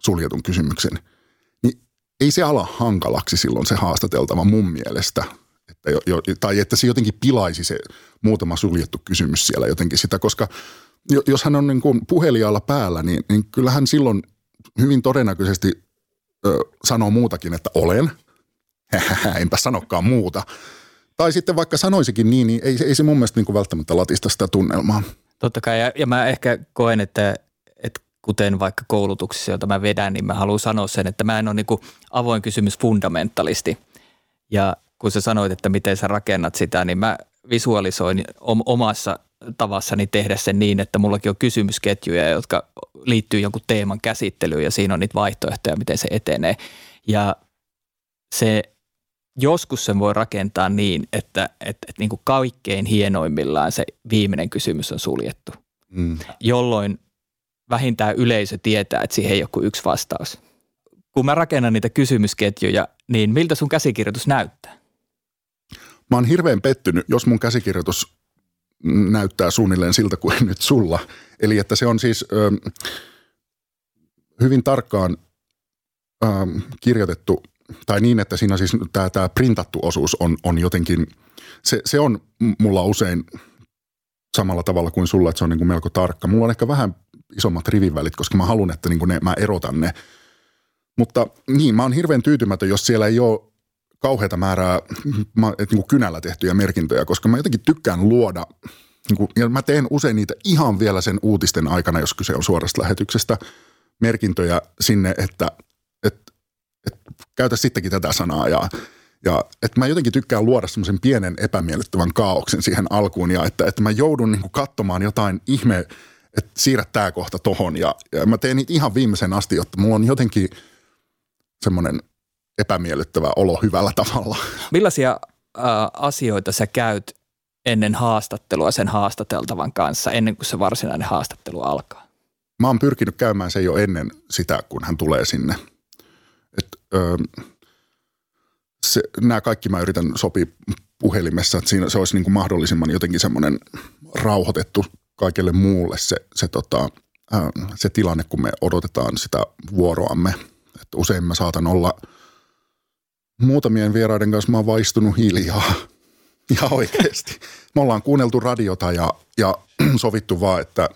suljetun kysymyksen, niin ei se ala hankalaksi silloin se haastateltava mun mielestä – että jo, jo, tai että se jotenkin pilaisi se muutama suljettu kysymys siellä jotenkin sitä, koska jos hän on niin kuin puhelijalla päällä, niin, niin kyllähän silloin hyvin todennäköisesti ö, sanoo muutakin, että olen. Enpä sanokaan muuta. Tai sitten vaikka sanoisikin niin, niin ei, ei se mun mielestä niin kuin välttämättä latista sitä tunnelmaa. Totta kai, ja, ja mä ehkä koen, että, että kuten vaikka koulutuksissa, jota mä vedän, niin mä haluan sanoa sen, että mä en ole niin kuin avoin kysymys fundamentalisti. Ja kun sä sanoit, että miten sä rakennat sitä, niin mä visualisoin omassa tavassani tehdä sen niin, että mullakin on kysymysketjuja, jotka liittyy jonkun teeman käsittelyyn ja siinä on niitä vaihtoehtoja, miten se etenee. Ja se joskus sen voi rakentaa niin, että, että, että niin kuin kaikkein hienoimmillaan se viimeinen kysymys on suljettu, mm. jolloin vähintään yleisö tietää, että siihen ei ole kuin yksi vastaus. Kun mä rakennan niitä kysymysketjuja, niin miltä sun käsikirjoitus näyttää? Mä oon hirveän pettynyt, jos mun käsikirjoitus näyttää suunnilleen siltä kuin nyt sulla. Eli että se on siis ö, hyvin tarkkaan ö, kirjoitettu, tai niin, että siinä siis tämä, tämä printattu osuus on, on jotenkin, se, se on mulla usein samalla tavalla kuin sulla, että se on niin kuin melko tarkka. Mulla on ehkä vähän isommat rivivälit, koska mä haluan, että niin kuin ne, mä erotan ne. Mutta niin, mä oon hirveän tyytymätön, jos siellä ei ole kauheata määrää mä, et, niin kuin kynällä tehtyjä merkintöjä, koska mä jotenkin tykkään luoda, niin kuin, ja mä teen usein niitä ihan vielä sen uutisten aikana, jos kyse on suorasta lähetyksestä, merkintöjä sinne, että et, et, käytä sittenkin tätä sanaa ja ja että mä jotenkin tykkään luoda semmoisen pienen epämiellyttävän kaauksen siihen alkuun ja että, että mä joudun niin kuin katsomaan jotain ihme, että siirrä tämä kohta tohon ja, ja mä teen niitä ihan viimeisen asti, jotta mulla on jotenkin semmoinen – epämiellyttävä olo hyvällä tavalla. Millaisia äh, asioita sä käyt ennen haastattelua sen haastateltavan kanssa, ennen kuin se varsinainen haastattelu alkaa? Mä oon pyrkinyt käymään sen jo ennen sitä, kun hän tulee sinne. Et, ö, se, nämä kaikki mä yritän sopia puhelimessa, että siinä se olisi niin kuin mahdollisimman jotenkin semmoinen rauhoitettu kaikelle muulle se, se, tota, se tilanne, kun me odotetaan sitä vuoroamme. Et usein mä saatan olla – muutamien vieraiden kanssa mä oon vaistunut hiljaa. Ja oikeasti. Me ollaan kuunneltu radiota ja, ja sovittu vaan, että,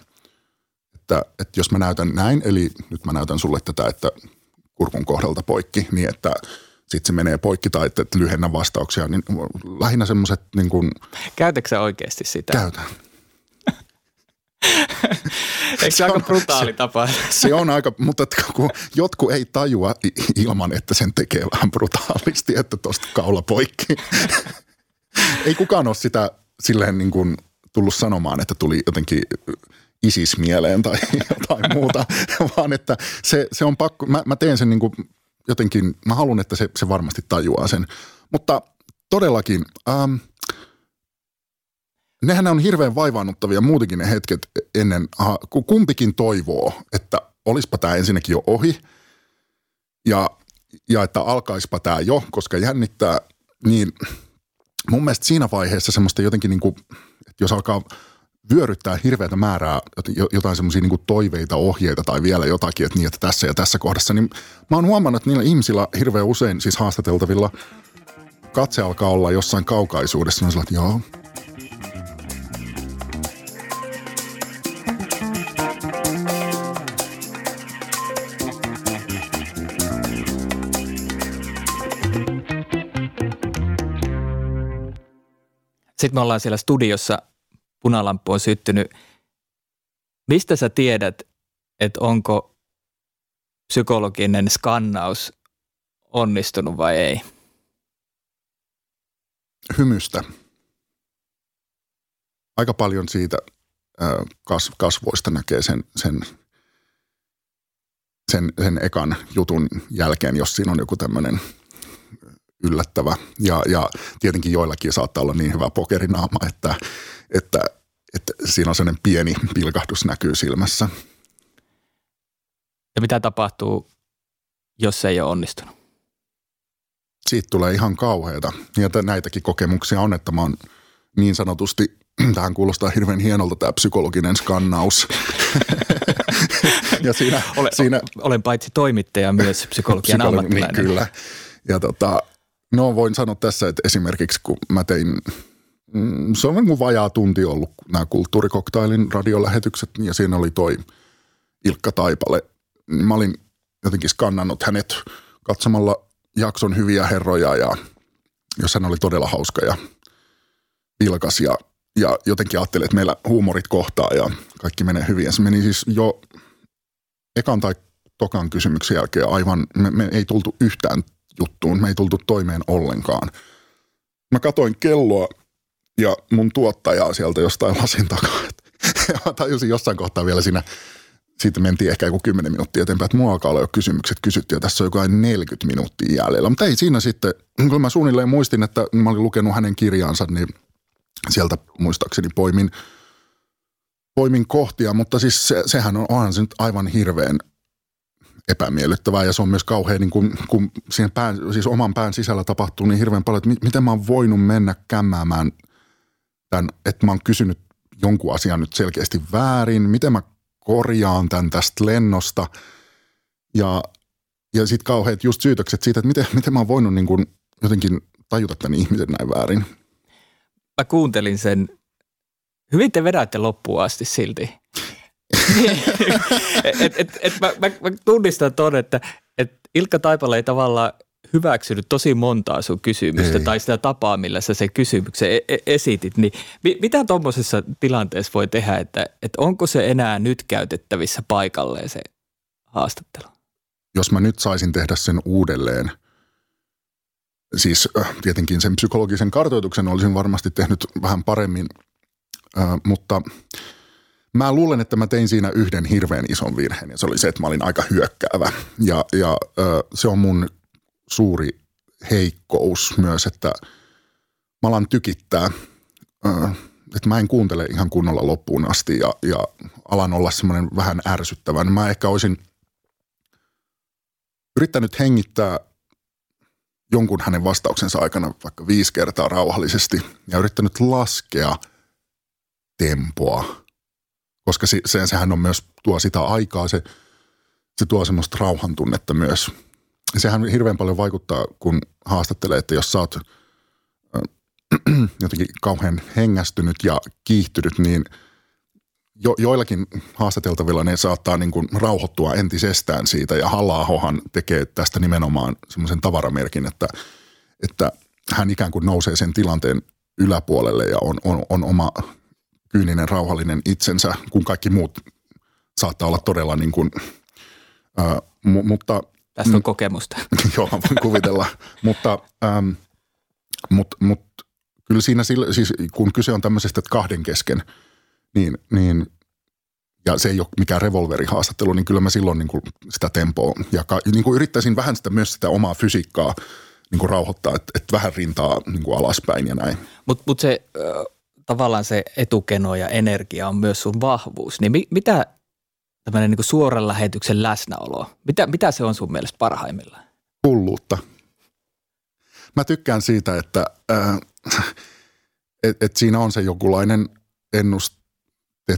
että, että jos mä näytän näin, eli nyt mä näytän sulle tätä, että kurkun kohdalta poikki, niin että sitten se menee poikki tai että lyhennä vastauksia, niin lähinnä semmoiset niin kuin... Käytätkö oikeasti sitä? Käytän. Eikö se, aika brutaali tapa? Se on aika, mutta kun jotkut ei tajua ilman, että sen tekee vähän brutaalisti, että tuosta kaula poikki. ei kukaan ole sitä silleen niin kuin tullut sanomaan, että tuli jotenkin isis mieleen tai jotain muuta, vaan että se, se on pakko, mä, mä teen sen niin kuin jotenkin, mä haluan, että se, se varmasti tajuaa sen. Mutta todellakin, ähm, nehän on hirveän vaivaannuttavia muutenkin ne hetket ennen, kun kumpikin toivoo, että olispa tämä ensinnäkin jo ohi ja, ja että alkaispa tämä jo, koska jännittää, niin mun mielestä siinä vaiheessa semmoista jotenkin niin kuin, että jos alkaa vyöryttää hirveätä määrää jotain semmoisia niin toiveita, ohjeita tai vielä jotakin, että niin, että tässä ja tässä kohdassa, niin mä oon huomannut, että niillä ihmisillä hirveän usein, siis haastateltavilla, katse alkaa olla jossain kaukaisuudessa, niin että joo, Sitten me ollaan siellä studiossa, punalamppu on syttynyt. Mistä sä tiedät, että onko psykologinen skannaus onnistunut vai ei? Hymystä. Aika paljon siitä kasvoista näkee sen, sen, sen, sen ekan jutun jälkeen, jos siinä on joku tämmöinen – yllättävä. Ja, ja tietenkin joillakin saattaa olla niin hyvä pokerinaama, että, että, että siinä on sellainen pieni pilkahdus näkyy silmässä. Ja mitä tapahtuu, jos se ei ole onnistunut? Siitä tulee ihan kauheita. Ja näitäkin kokemuksia on, että mä oon niin sanotusti, tähän kuulostaa hirveän hienolta tämä psykologinen skannaus. ja siinä, olen, siinä, olen paitsi toimittaja myös psykologian psykologi, niin ammattilainen. Niin, kyllä. Ja tota, No voin sanoa tässä, että esimerkiksi kun mä tein, mm, se on kuin vajaa tunti ollut nämä kulttuurikoktailin radiolähetykset ja siinä oli toi Ilkka Taipale. Mä olin jotenkin skannannut hänet katsomalla jakson hyviä herroja ja jos hän oli todella hauska ja vilkas ja, ja jotenkin ajattelin, että meillä huumorit kohtaa ja kaikki menee hyvin. Ja se meni siis jo ekan tai tokan kysymyksen jälkeen aivan, me, me ei tultu yhtään juttuun. Me ei tultu toimeen ollenkaan. Mä katoin kelloa ja mun tuottajaa sieltä jostain lasin takaa. Ja mä tajusin jossain kohtaa vielä siinä, siitä mentiin ehkä joku 10 minuuttia eteenpäin, että mua alkaa olla jo kysymykset kysytty ja tässä on joku 40 minuuttia jäljellä. Mutta ei siinä sitten, kun mä suunnilleen muistin, että mä olin lukenut hänen kirjaansa, niin sieltä muistaakseni poimin, poimin kohtia, mutta siis se, sehän on, onhan se nyt aivan hirveän epämiellyttävää ja se on myös kauhean, niin kun, kun siihen pään, siis oman pään sisällä tapahtuu niin hirveän paljon, että miten mä oon voinut mennä kämmäämään tämän, että mä oon kysynyt jonkun asian nyt selkeästi väärin, miten mä korjaan tämän tästä lennosta ja, ja sitten kauheat just syytökset siitä, että miten, miten mä oon voinut niin kun jotenkin tajuta tämän ihmisen näin väärin. Mä kuuntelin sen. Hyvin te vedätte loppuun asti silti. et, et, et mä, mä, mä tunnistan tuon, että et Ilkka Taipale ei tavallaan hyväksynyt tosi montaa sun kysymystä ei. tai sitä tapaa, millä sä sen kysymyksen e- e- esitit, niin mi- mitä tuommoisessa tilanteessa voi tehdä, että, että onko se enää nyt käytettävissä paikalleen se haastattelu? Jos mä nyt saisin tehdä sen uudelleen, siis äh, tietenkin sen psykologisen kartoituksen olisin varmasti tehnyt vähän paremmin, äh, mutta – Mä luulen, että mä tein siinä yhden hirveän ison virheen ja se oli se, että mä olin aika hyökkäävä. Ja, ja se on mun suuri heikkous myös, että mä alan tykittää, että mä en kuuntele ihan kunnolla loppuun asti ja, ja alan olla semmoinen vähän ärsyttävä. Niin mä ehkä olisin yrittänyt hengittää jonkun hänen vastauksensa aikana vaikka viisi kertaa rauhallisesti ja yrittänyt laskea tempoa koska se, se, sehän on myös, tuo sitä aikaa, se, se tuo semmoista rauhan tunnetta myös. Sehän hirveän paljon vaikuttaa, kun haastattelee, että jos sä oot äh, jotenkin kauhean hengästynyt ja kiihtynyt, niin jo, joillakin haastateltavilla ne saattaa niin kuin rauhoittua entisestään siitä ja halla tekee tästä nimenomaan semmoisen tavaramerkin, että, että hän ikään kuin nousee sen tilanteen yläpuolelle ja on, on, on oma kyyninen, rauhallinen itsensä, kun kaikki muut saattaa olla todella niin kuin, äh, mu- mutta... Tästä on mm, kokemusta. joo, voin kuvitella. mutta, ähm, mut, mut, kyllä siinä, siis kun kyse on tämmöisestä että kahden kesken, niin, niin ja se ei ole mikään revolverihaastattelu, niin kyllä mä silloin niin kuin sitä tempoa ja niin kuin yrittäisin vähän sitä myös sitä omaa fysiikkaa niin kuin rauhoittaa, että, että vähän rintaa niin kuin alaspäin ja näin. Mutta mut se tavallaan se etukeno ja energia on myös sun vahvuus, niin mi, mitä tämmöinen niin suoran lähetyksen läsnäolo, mitä, mitä se on sun mielestä parhaimmillaan? Hulluutta. Mä tykkään siitä, että äh, et, et siinä on se jokulainen ennust, e,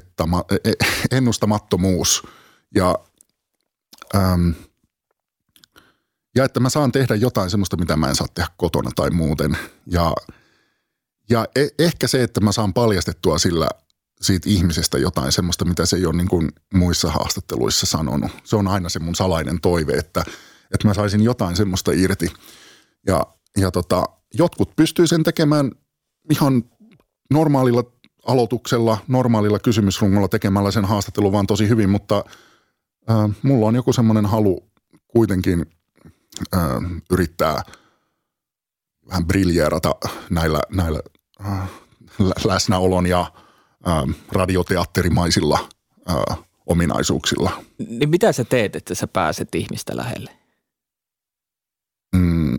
e, ennustamattomuus ja, äm, ja että mä saan tehdä jotain semmoista, mitä mä en saa tehdä kotona tai muuten. Ja, ja e, ehkä se, että mä saan paljastettua sillä siitä ihmisestä jotain semmoista, mitä se ei ole niin kuin muissa haastatteluissa sanonut. Se on aina se mun salainen toive, että, että mä saisin jotain semmoista irti. Ja, ja tota, jotkut pystyy sen tekemään ihan normaalilla aloituksella, normaalilla kysymysrungolla tekemällä sen haastattelun vaan tosi hyvin, mutta äh, mulla on joku semmoinen halu kuitenkin äh, yrittää vähän briljeerata näillä, näillä äh, läsnäolon ja äh, radioteatterimaisilla äh, ominaisuuksilla. Niin mitä sä teet, että sä pääset ihmistä lähelle? Mm,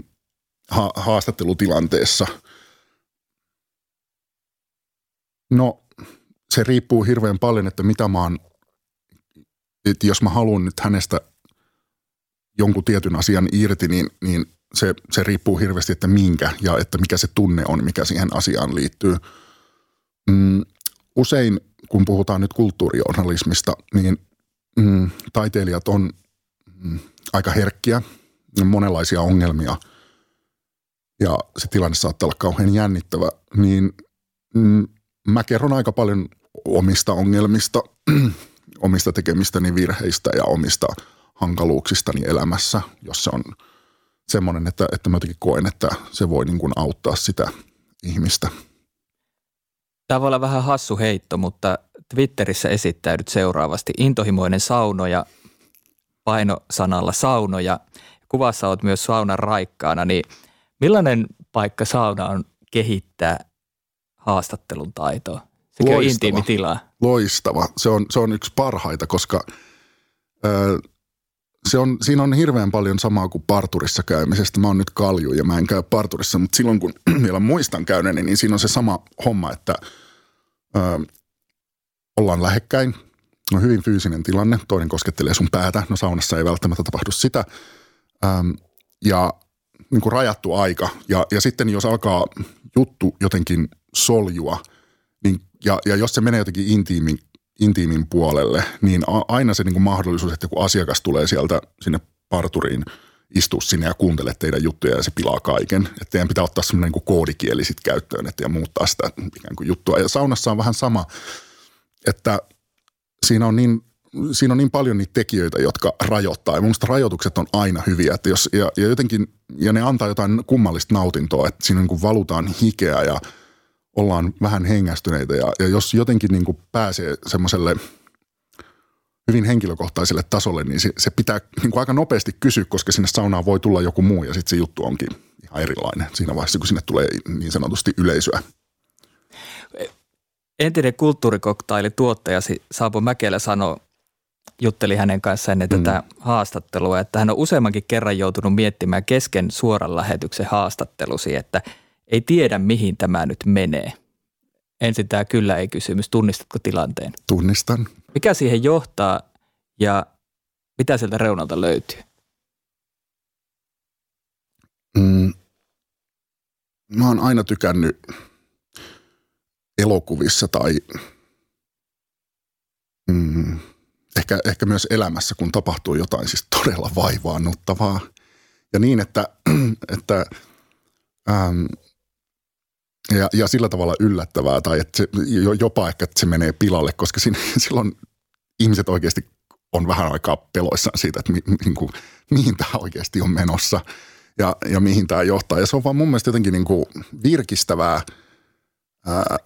ha- haastattelutilanteessa – No se riippuu hirveän paljon, että mitä mä oon, että jos mä haluan nyt hänestä jonkun tietyn asian irti, niin, niin se, se riippuu hirveästi, että minkä ja että mikä se tunne on, mikä siihen asiaan liittyy. Mm, usein, kun puhutaan nyt kulttuurijournalismista, niin mm, taiteilijat on mm, aika herkkiä, monenlaisia ongelmia ja se tilanne saattaa olla kauhean jännittävä, niin mm, mä kerron aika paljon omista ongelmista, omista tekemistäni virheistä ja omista hankaluuksistani elämässä, jos se on semmoinen, että, että mä jotenkin koen, että se voi niin kuin auttaa sitä ihmistä. Tämä voi olla vähän hassu heitto, mutta Twitterissä esittäydyt seuraavasti intohimoinen saunoja painosanalla saunoja. Kuvassa olet myös saunan raikkaana, niin millainen paikka sauna on kehittää haastattelun taitoa? Sekä Loistava. intiimi tila. Loistava. Se on, se on yksi parhaita, koska ö, se on, siinä on hirveän paljon samaa kuin parturissa käymisestä. Mä oon nyt kalju ja mä en käy parturissa, mutta silloin kun vielä muistan käyneeni, niin siinä on se sama homma, että ö, ollaan lähekkäin. On hyvin fyysinen tilanne. Toinen koskettelee sun päätä. No saunassa ei välttämättä tapahdu sitä. Ö, ja niin kuin rajattu aika. Ja, ja sitten jos alkaa juttu jotenkin soljua, niin, ja, ja jos se menee jotenkin intiimin, intiimin puolelle, niin aina se niin kuin mahdollisuus, että kun asiakas tulee sieltä sinne parturiin, istua sinne ja kuuntele teidän juttuja ja se pilaa kaiken. Että teidän pitää ottaa semmoinen niin koodikieli sit käyttöön että ja muuttaa sitä ikään kuin juttua. Ja saunassa on vähän sama, että siinä on niin siinä on niin paljon niitä tekijöitä, jotka rajoittaa. Ja mun rajoitukset on aina hyviä. Että jos, ja, ja, jotenkin, ja ne antaa jotain kummallista nautintoa, että siinä niin kuin valutaan hikeä ja – ollaan vähän hengästyneitä ja, ja jos jotenkin niin kuin pääsee semmoiselle hyvin henkilökohtaiselle tasolle, niin se, se pitää niin kuin aika nopeasti kysyä, koska sinne saunaan voi tulla joku muu ja sitten se juttu onkin ihan erilainen siinä vaiheessa, kun sinne tulee niin sanotusti yleisöä. Entinen kulttuurikoktaili tuottajasi Saapo Mäkelä sanoi, jutteli hänen kanssaan ennen mm. tätä haastattelua, että hän on useammankin kerran joutunut miettimään kesken suoran lähetyksen haastattelusi, että – ei tiedä, mihin tämä nyt menee. Ensin tämä kyllä ei kysymys. Tunnistatko tilanteen? Tunnistan. Mikä siihen johtaa ja mitä sieltä reunalta löytyy? Mm. Mä oon aina tykännyt elokuvissa tai mm, ehkä, ehkä myös elämässä, kun tapahtuu jotain siis todella vaivaannuttavaa. Ja niin, että, että ähm, ja, ja sillä tavalla yllättävää tai että se, jopa ehkä että se menee pilalle, koska siinä, silloin ihmiset oikeasti on vähän aikaa peloissaan siitä, että mi, niin kuin, mihin tämä oikeasti on menossa ja, ja mihin tämä johtaa. Ja se on vaan mun mielestä jotenkin niin kuin virkistävää ää,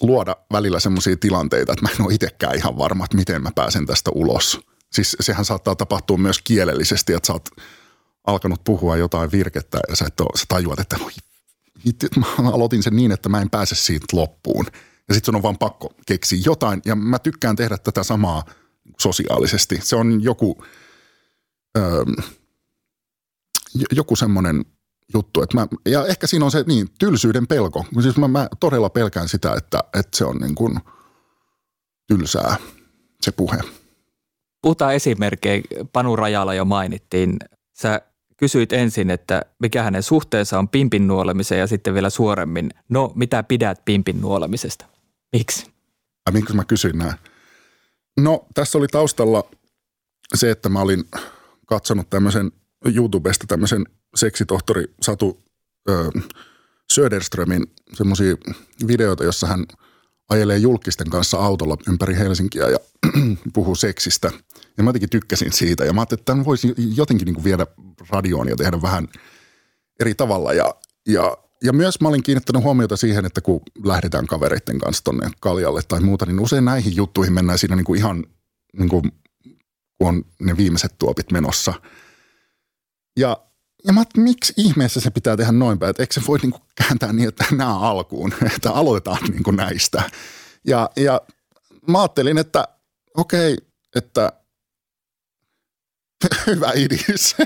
luoda välillä semmoisia tilanteita, että mä en ole itsekään ihan varma, että miten mä pääsen tästä ulos. Siis sehän saattaa tapahtua myös kielellisesti, että sä oot alkanut puhua jotain virkettä ja sä, et ole, sä tajuat, että voi mä aloitin sen niin, että mä en pääse siitä loppuun. Ja sitten on vaan pakko keksiä jotain. Ja mä tykkään tehdä tätä samaa sosiaalisesti. Se on joku, öö, joku semmoinen juttu. Että mä, ja ehkä siinä on se niin, tylsyyden pelko. Siis mä, mä todella pelkään sitä, että, että se on niin kuin tylsää se puhe. Puhutaan esimerkkejä. Panu Rajala jo mainittiin. Sä kysyit ensin, että mikä hänen suhteensa on pimpin nuolemiseen ja sitten vielä suoremmin, no mitä pidät pimpin nuolemisesta? Miksi? Ai minkä mä kysyin näin? No tässä oli taustalla se, että mä olin katsonut tämmöisen YouTubesta tämmöisen seksitohtori Satu ö, Söderströmin semmoisia videoita, jossa hän ajelee julkisten kanssa autolla ympäri Helsinkiä ja puhuu seksistä. Ja mä jotenkin tykkäsin siitä ja mä ajattelin, että tämän voisi jotenkin niin kuin viedä radioon ja tehdä vähän eri tavalla. Ja, ja, ja myös mä olin kiinnittänyt huomiota siihen, että kun lähdetään kavereiden kanssa tonne kaljalle tai muuta, niin usein näihin juttuihin mennään siinä niin kuin ihan niin kuin, kun on ne viimeiset tuopit menossa. Ja ja mä miksi ihmeessä se pitää tehdä noin päin, että eikö se voi niinku kääntää niin, että nämä alkuun, että aloitetaan niinku näistä. Ja, ja mä ajattelin, että okei, että hyvä idis.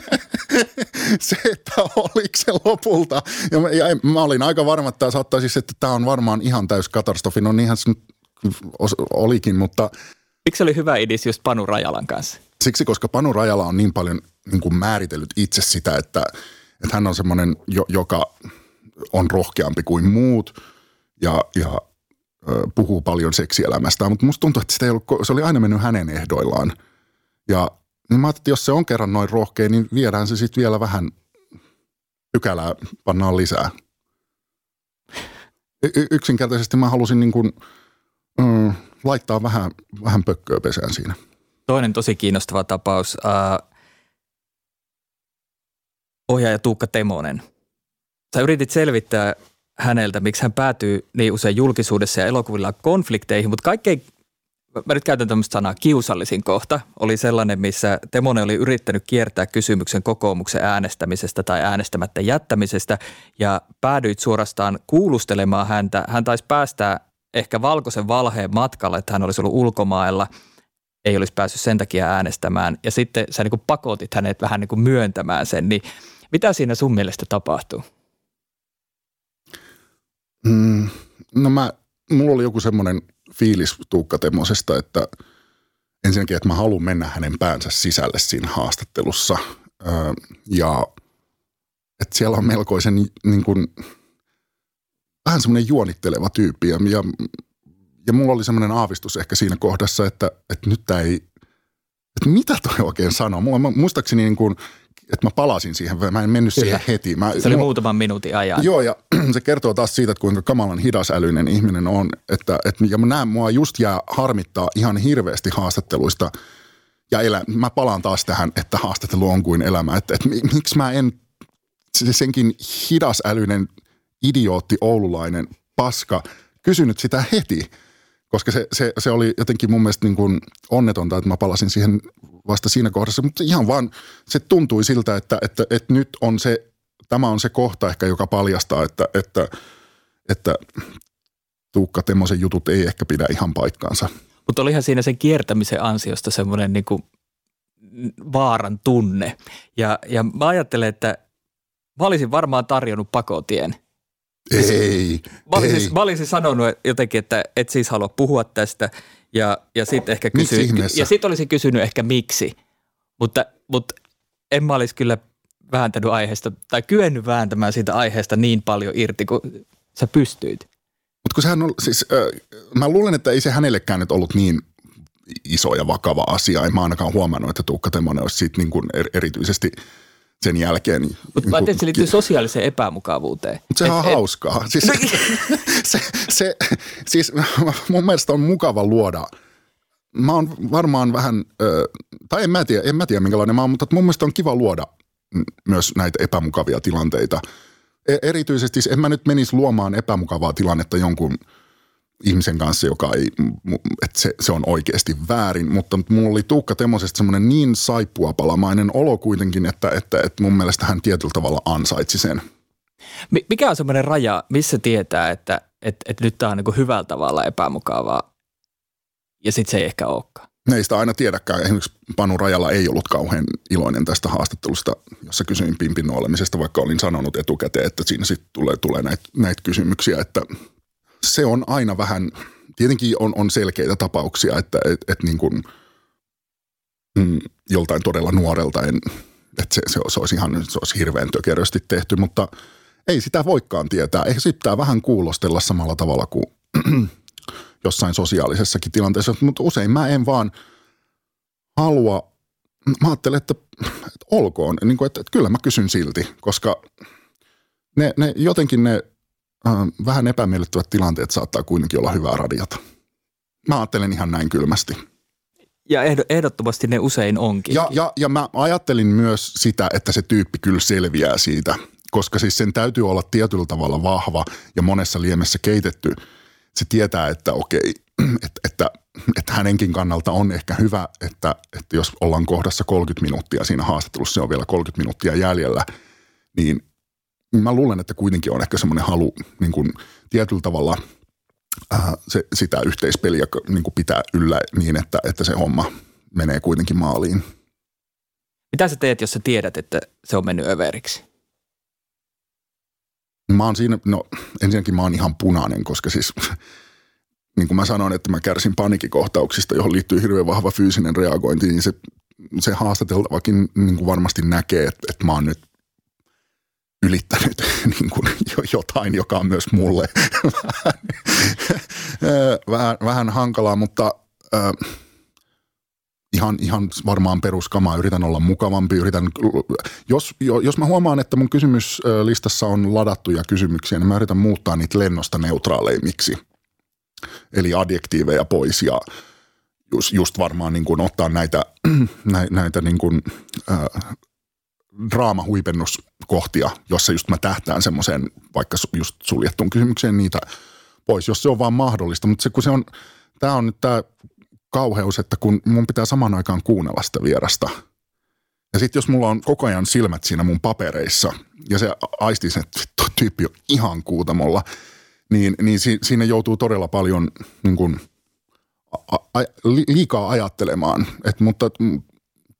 se, että oliko se lopulta. Ja mä, ja mä olin aika varma, että tämä saattaisi, siis, että tämä on varmaan ihan täys katastrofi. No niinhän se olikin, mutta... Miksi oli hyvä idis just Panu Rajalan kanssa? Siksi, koska Panu Rajala on niin paljon niin kuin määritellyt itse sitä, että, että hän on semmoinen, joka on rohkeampi kuin muut ja, ja puhuu paljon seksielämästä, mutta musta tuntuu, että sitä ei ollut, se oli aina mennyt hänen ehdoillaan. Ja niin mä että jos se on kerran noin rohkea, niin viedään se sitten vielä vähän pykälää, pannaan lisää. Y- yksinkertaisesti mä halusin niin kuin, mm, laittaa vähän, vähän pökköä pesään siinä. Toinen tosi kiinnostava tapaus. Uh, ohjaaja Tuukka Temonen. Sä yritit selvittää häneltä, miksi hän päätyy niin usein julkisuudessa ja elokuvilla konflikteihin, mutta kaikkein, mä nyt käytän tämmöistä sanaa, kiusallisin kohta oli sellainen, missä Temonen oli yrittänyt kiertää kysymyksen kokoomuksen äänestämisestä tai äänestämättä jättämisestä ja päädyit suorastaan kuulustelemaan häntä. Hän taisi päästää ehkä valkoisen valheen matkalle, että hän olisi ollut ulkomailla – ei olisi päässyt sen takia äänestämään. Ja sitten sä niin kuin pakotit hänet vähän niin kuin myöntämään sen, niin mitä siinä sun mielestä tapahtuu? Mm, no mä, mulla oli joku semmoinen fiilis Tuukka Temmosesta, että ensinnäkin, että mä haluan mennä hänen päänsä sisälle siinä haastattelussa. Ja että siellä on melkoisen niin kuin, vähän semmoinen juonitteleva tyyppi. Ja, ja ja mulla oli semmoinen aavistus ehkä siinä kohdassa, että, että nyt tämä ei, että mitä toi oikein sanoo. Mulla, mä, muistaakseni niin kuin, että mä palasin siihen, mä en mennyt Kyllä. siihen heti. Mä, se oli mulla, muutaman minuutin ajan. Joo, ja se kertoo taas siitä, että kuinka kamalan hidasälyinen ihminen on. Että, että, ja mä näen, mua just jää harmittaa ihan hirveästi haastatteluista. Ja elä, mä palaan taas tähän, että haastattelu on kuin elämä. Että, että miksi mä en, senkin hidasälyinen idiootti oululainen paska kysynyt sitä heti – koska se, se, se oli jotenkin mun mielestä niin kuin onnetonta, että mä palasin siihen vasta siinä kohdassa, mutta ihan vaan se tuntui siltä, että, että, että nyt on se, tämä on se kohta ehkä, joka paljastaa, että, että, että Tuukka Temmosen jutut ei ehkä pidä ihan paikkaansa. Mutta olihan siinä sen kiertämisen ansiosta semmoinen niin kuin vaaran tunne. Ja, ja mä ajattelen, että mä olisin varmaan tarjonnut pakotien – ei, mä olisin, ei. Mä olisin sanonut jotenkin, että et siis halua puhua tästä ja, ja sitten ehkä kysy, ja sit olisin kysynyt ehkä miksi, mutta, mutta en mä olisi kyllä vääntänyt aiheesta tai kyennyt vääntämään siitä aiheesta niin paljon irti kuin sä pystyit. Mutta kun sehän on, siis äh, mä luulen, että ei se hänellekään nyt ollut niin iso ja vakava asia. En mä ainakaan huomannut, että Tuukka Temmonen olisi siitä niin kuin erityisesti – sen jälkeen. Niin, Mutta mä ajattelin, se liittyy sosiaaliseen epämukavuuteen. Mutta sehän on et, hauskaa. Siis, se, se, siis mun mielestä on mukava luoda. Mä oon varmaan vähän, tai en mä tiedä, en mä tiedä minkälainen mä oon, mutta mun mielestä on kiva luoda myös näitä epämukavia tilanteita. E, erityisesti, en mä nyt menisi luomaan epämukavaa tilannetta jonkun – ihmisen kanssa, joka ei, että se, se on oikeasti väärin, mutta mulla oli Tuukka Temosesta semmoinen niin saippuapalamainen olo kuitenkin, että, että, että mun mielestä hän tietyllä tavalla ansaitsi sen. Mikä on semmoinen raja, missä tietää, että, että, että nyt tämä on niin hyvällä tavalla epämukavaa ja sitten se ei ehkä olekaan? Ne ei sitä aina tiedäkään. Esimerkiksi Panu Rajala ei ollut kauhean iloinen tästä haastattelusta, jossa kysyin pimpin olemisesta, vaikka olin sanonut etukäteen, että siinä sitten tulee, tulee näitä, näitä kysymyksiä, että se on aina vähän, tietenkin on, on selkeitä tapauksia, että et, et niin kuin, mm, joltain todella nuorelta en, että se, se, se, olisi ihan se olisi hirveän tökerösti tehty, mutta ei sitä voikaan tietää. Ehkä sitten vähän kuulostella samalla tavalla kuin jossain sosiaalisessakin tilanteessa, mutta usein mä en vaan halua, mä ajattelen, että, että olkoon, niin kuin, että, että kyllä mä kysyn silti, koska ne, ne jotenkin ne vähän epämiellyttävät tilanteet saattaa kuitenkin olla hyvää radiota. Mä ajattelen ihan näin kylmästi. Ja ehdottomasti ne usein onkin. Ja, ja, ja mä ajattelin myös sitä, että se tyyppi kyllä selviää siitä, koska siis sen täytyy olla tietyllä tavalla vahva ja monessa liemessä keitetty. Se tietää, että okei, että, että, että hänenkin kannalta on ehkä hyvä, että, että jos ollaan kohdassa 30 minuuttia siinä haastattelussa, se on vielä 30 minuuttia jäljellä, niin mä luulen, että kuitenkin on ehkä semmoinen halu niin kuin tietyllä tavalla – äh, se, sitä yhteispeliä niin kuin pitää yllä niin, että, että se homma menee kuitenkin maaliin. Mitä sä teet, jos sä tiedät, että se on mennyt överiksi? Mä oon siinä, no ensinnäkin mä oon ihan punainen, koska siis niin kuin mä sanoin, että mä kärsin panikikohtauksista, johon liittyy hirveän vahva fyysinen reagointi, niin se, se haastateltavakin niin kuin varmasti näkee, että, että mä oon nyt ylittänyt niin kuin jotain, joka on myös mulle vähän, vähän hankalaa, mutta äh, ihan, ihan varmaan peruskamaa. Yritän olla mukavampi. Yritän, jos, jos mä huomaan, että mun kysymyslistassa on ladattuja kysymyksiä, niin mä yritän muuttaa niitä lennosta neutraaleimmiksi. Eli adjektiiveja pois ja just, just varmaan niin kuin ottaa näitä, näitä niin kuin, äh, draamahuipennuskohtia, jossa just mä tähtään semmoiseen vaikka just suljettuun kysymykseen niitä pois, jos se on vaan mahdollista. Mutta se, kun se on, tämä on nyt tämä kauheus, että kun mun pitää samaan aikaan kuunnella sitä vierasta. Ja sitten jos mulla on koko ajan silmät siinä mun papereissa ja se aistii sen, että tyyppi on ihan kuutamolla, niin, niin si, siinä joutuu todella paljon niin kuin, a, a, liikaa ajattelemaan. Et, mutta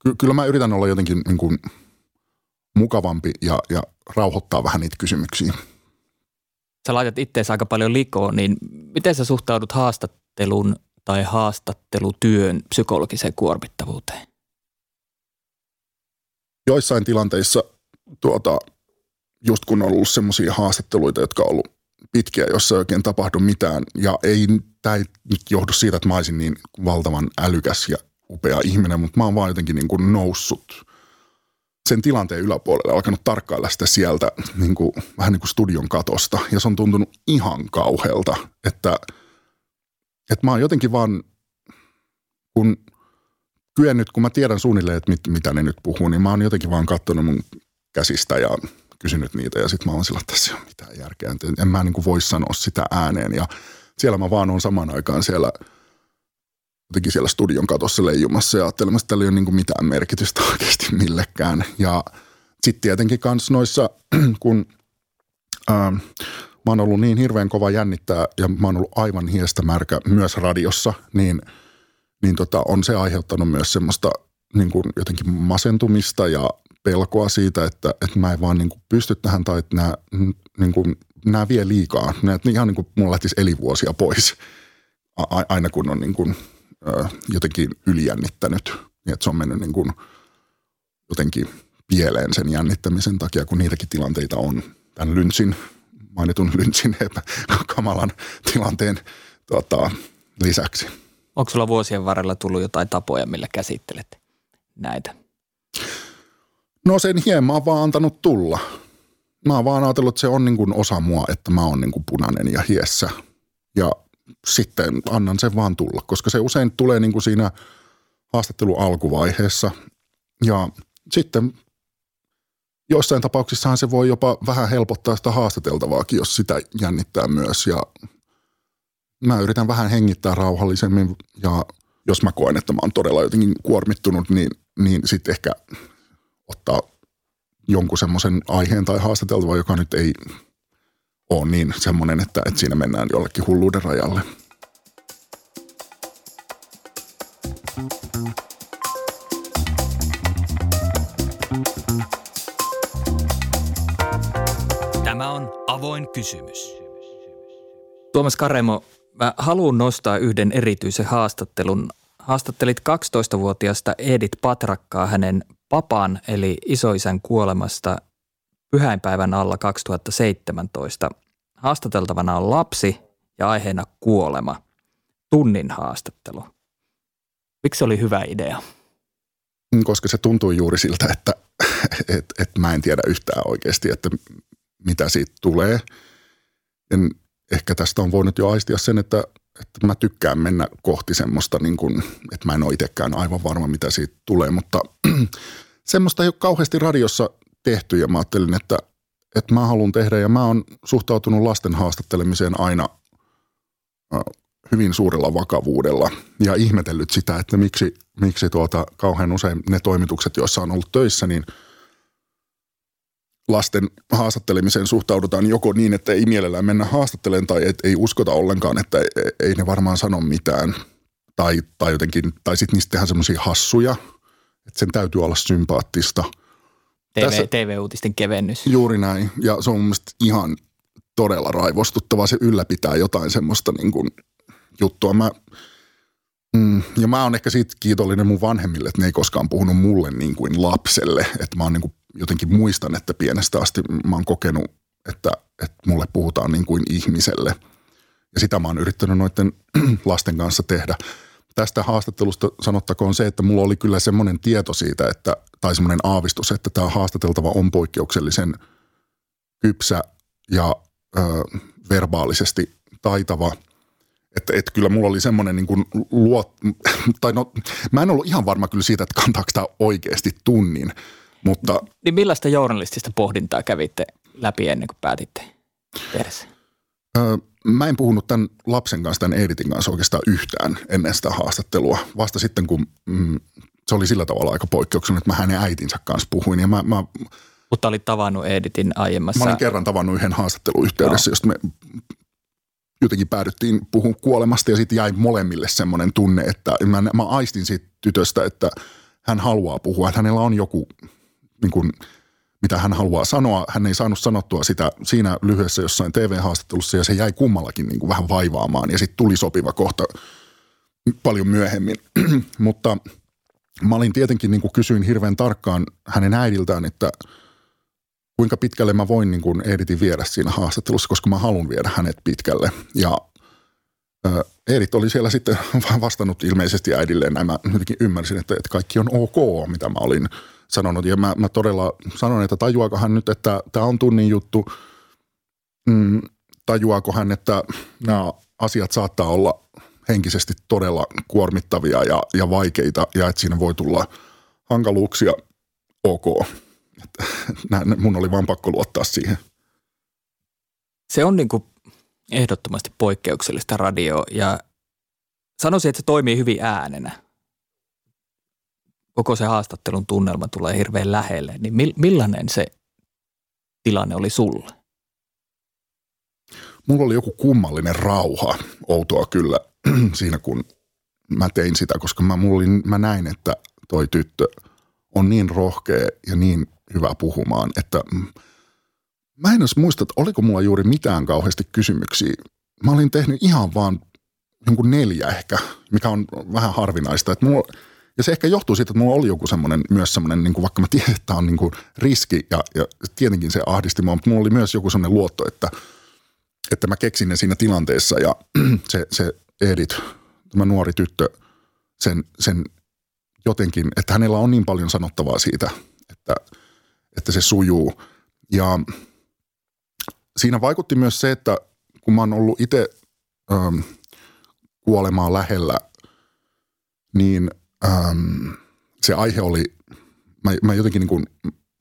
ky, kyllä mä yritän olla jotenkin niin kuin, mukavampi ja, ja rauhoittaa vähän niitä kysymyksiä. Sä laitat itseäsi aika paljon likoon, niin miten sä suhtaudut haastattelun tai haastattelutyön psykologiseen kuormittavuuteen? Joissain tilanteissa tuota, just kun on ollut semmoisia haastatteluita, jotka on ollut pitkiä, jossa ei oikein tapahdu mitään. Ja ei, tämä ei nyt johdu siitä, että mä olisin niin valtavan älykäs ja upea ihminen, mutta mä oon vaan jotenkin niin kuin noussut – sen tilanteen yläpuolelle, alkanut tarkkailla sitä sieltä niin kuin, vähän niin kuin studion katosta. Ja se on tuntunut ihan kauhealta, että, että mä oon jotenkin vaan, kun kyennyt, kun mä tiedän suunnilleen, että mit, mitä ne nyt puhuu, niin mä oon jotenkin vaan katsonut mun käsistä ja kysynyt niitä. Ja sitten mä oon sillä, että tässä ei ole mitään järkeä. En mä niin kuin voi sanoa sitä ääneen. Ja siellä mä vaan on samaan aikaan siellä – jotenkin siellä studion katossa leijumassa ja ajattelemassa, että tällä ei ole niin mitään merkitystä oikeasti millekään. Ja sitten tietenkin kans noissa, kun ää, mä oon ollut niin hirveän kova jännittää ja mä oon ollut aivan hiestä märkä myös radiossa, niin, niin tota, on se aiheuttanut myös semmoista niin kuin jotenkin masentumista ja pelkoa siitä, että, että mä en vaan niin kuin pysty tähän tai että nämä, niin kuin, nämä vie liikaa. Nämä, ihan niin kuin mulla lähtisi elinvuosia pois aina kun on niin kuin jotenkin ylijännittänyt, niin että se on mennyt niin kuin jotenkin pieleen sen jännittämisen takia, kun niitäkin tilanteita on tämän lyntsin, mainitun lyntsin kamalan tilanteen tota, lisäksi. Onko sulla vuosien varrella tullut jotain tapoja, millä käsittelet näitä? No sen hieman vaan antanut tulla. Mä oon vaan ajatellut, että se on niin kuin osa mua, että mä oon niin kuin punainen ja hiessä. Ja sitten annan sen vaan tulla, koska se usein tulee niin kuin siinä haastattelun alkuvaiheessa. Ja sitten joissain tapauksissahan se voi jopa vähän helpottaa sitä haastateltavaakin, jos sitä jännittää myös. Ja mä yritän vähän hengittää rauhallisemmin ja jos mä koen, että mä oon todella jotenkin kuormittunut, niin, niin sitten ehkä ottaa jonkun semmoisen aiheen tai haastateltava, joka nyt ei ole niin semmoinen, että, että siinä mennään jollekin hulluuden rajalle. Tämä on avoin kysymys. Tuomas Karemo, mä haluan nostaa yhden erityisen haastattelun. Haastattelit 12-vuotiaasta Edith Patrakkaa hänen papan eli isoisän kuolemasta pyhäinpäivän alla 2017. Haastateltavana on lapsi ja aiheena kuolema. tunnin haastattelu. Miksi se oli hyvä idea? Koska se tuntui juuri siltä, että et, et mä en tiedä yhtään oikeasti, että mitä siitä tulee. En, ehkä tästä on voinut jo aistia sen, että, että mä tykkään mennä kohti semmoista, niin kuin, että mä en ole itsekään aivan varma, mitä siitä tulee, mutta semmoista ei ole kauheasti radiossa tehty ja mä ajattelin, että, että mä haluan tehdä ja mä oon suhtautunut lasten haastattelemiseen aina hyvin suurella vakavuudella ja ihmetellyt sitä, että miksi, miksi tuota, kauhean usein ne toimitukset, joissa on ollut töissä, niin lasten haastattelemiseen suhtaudutaan joko niin, että ei mielellään mennä haastattelemaan tai et ei uskota ollenkaan, että ei ne varmaan sano mitään tai, tai jotenkin, tai sitten niistä tehdään semmoisia hassuja, että sen täytyy olla sympaattista. TV, Tässä, TV-uutisten kevennys. Juuri näin ja se on mun ihan todella raivostuttavaa. Se ylläpitää jotain semmoista niin kuin juttua. Mä, mm, ja mä oon ehkä siitä kiitollinen mun vanhemmille, että ne ei koskaan puhunut mulle niin kuin lapselle. Että mä oon niin kuin, jotenkin muistan, että pienestä asti mä oon kokenut, että, että mulle puhutaan niin kuin ihmiselle. Ja sitä mä oon yrittänyt noiden lasten kanssa tehdä. Tästä haastattelusta sanottakoon se, että mulla oli kyllä semmoinen tieto siitä, että, tai semmoinen aavistus, että tämä haastateltava on poikkeuksellisen kypsä ja ö, verbaalisesti taitava – että, että kyllä mulla oli semmoinen niin kuin luot, tai no, mä en ollut ihan varma kyllä siitä, että kantaako tämä oikeasti tunnin, mutta... Niin millaista journalistista pohdintaa kävitte läpi ennen kuin päätitte tehdä se? Öö, mä en puhunut tämän lapsen kanssa, tämän Editin kanssa oikeastaan yhtään ennen sitä haastattelua. Vasta sitten, kun mm, se oli sillä tavalla aika poikkeuksellinen, että mä hänen äitinsä kanssa puhuin. Ja mä, mä, mutta olit tavannut Editin aiemmassa... Mä olin kerran tavannut yhden haastatteluyhteydessä, josta me jotenkin päädyttiin puhumaan kuolemasta ja sitten jäi molemmille semmoinen tunne, että mä, mä aistin siitä tytöstä, että hän haluaa puhua, että hänellä on joku, niin kuin, mitä hän haluaa sanoa. Hän ei saanut sanottua sitä siinä lyhyessä jossain TV-haastattelussa ja se jäi kummallakin niin kuin vähän vaivaamaan ja sitten tuli sopiva kohta paljon myöhemmin. Mutta mä olin tietenkin, niin kuin kysyin hirveän tarkkaan hänen äidiltään, että – kuinka pitkälle mä voin niin kuin Editin viedä siinä haastattelussa, koska mä haluan viedä hänet pitkälle. Ja Edit oli siellä sitten vastannut ilmeisesti äidilleen, näin mä jotenkin ymmärsin, että, että kaikki on ok, mitä mä olin sanonut. Ja mä, mä todella sanon, että tajuako hän nyt, että tämä on tunnin juttu, mm, tajuako hän, että nämä asiat saattaa olla henkisesti todella kuormittavia ja, ja vaikeita ja että siinä voi tulla hankaluuksia, ok. Mun oli vaan pakko luottaa siihen. Se on niin kuin ehdottomasti poikkeuksellista radio ja sanoisin, että se toimii hyvin äänenä. Koko se haastattelun tunnelma tulee hirveän lähelle. Niin millainen se tilanne oli sulle? Mulla oli joku kummallinen rauha, outoa kyllä, siinä kun mä tein sitä, koska mä, mulla oli, mä näin, että toi tyttö on niin rohkea ja niin hyvä puhumaan, että mä en muista, että oliko mulla juuri mitään kauheasti kysymyksiä. Mä olin tehnyt ihan vaan jonkun neljä ehkä, mikä on vähän harvinaista. Että mulla, ja se ehkä johtuu siitä, että mulla oli joku semmoinen, myös semmoinen, niin kuin vaikka mä tiedän, että on niin kuin riski ja, ja tietenkin se ahdisti mua, mutta mulla oli myös joku semmoinen luotto, että, että mä keksin ne siinä tilanteessa ja se, se Edith, tämä nuori tyttö, sen, sen jotenkin, että hänellä on niin paljon sanottavaa siitä, että – että se sujuu. Ja siinä vaikutti myös se, että kun mä oon ollut itse ähm, kuolemaa lähellä, niin ähm, se aihe oli, mä, mä jotenkin niin kuin,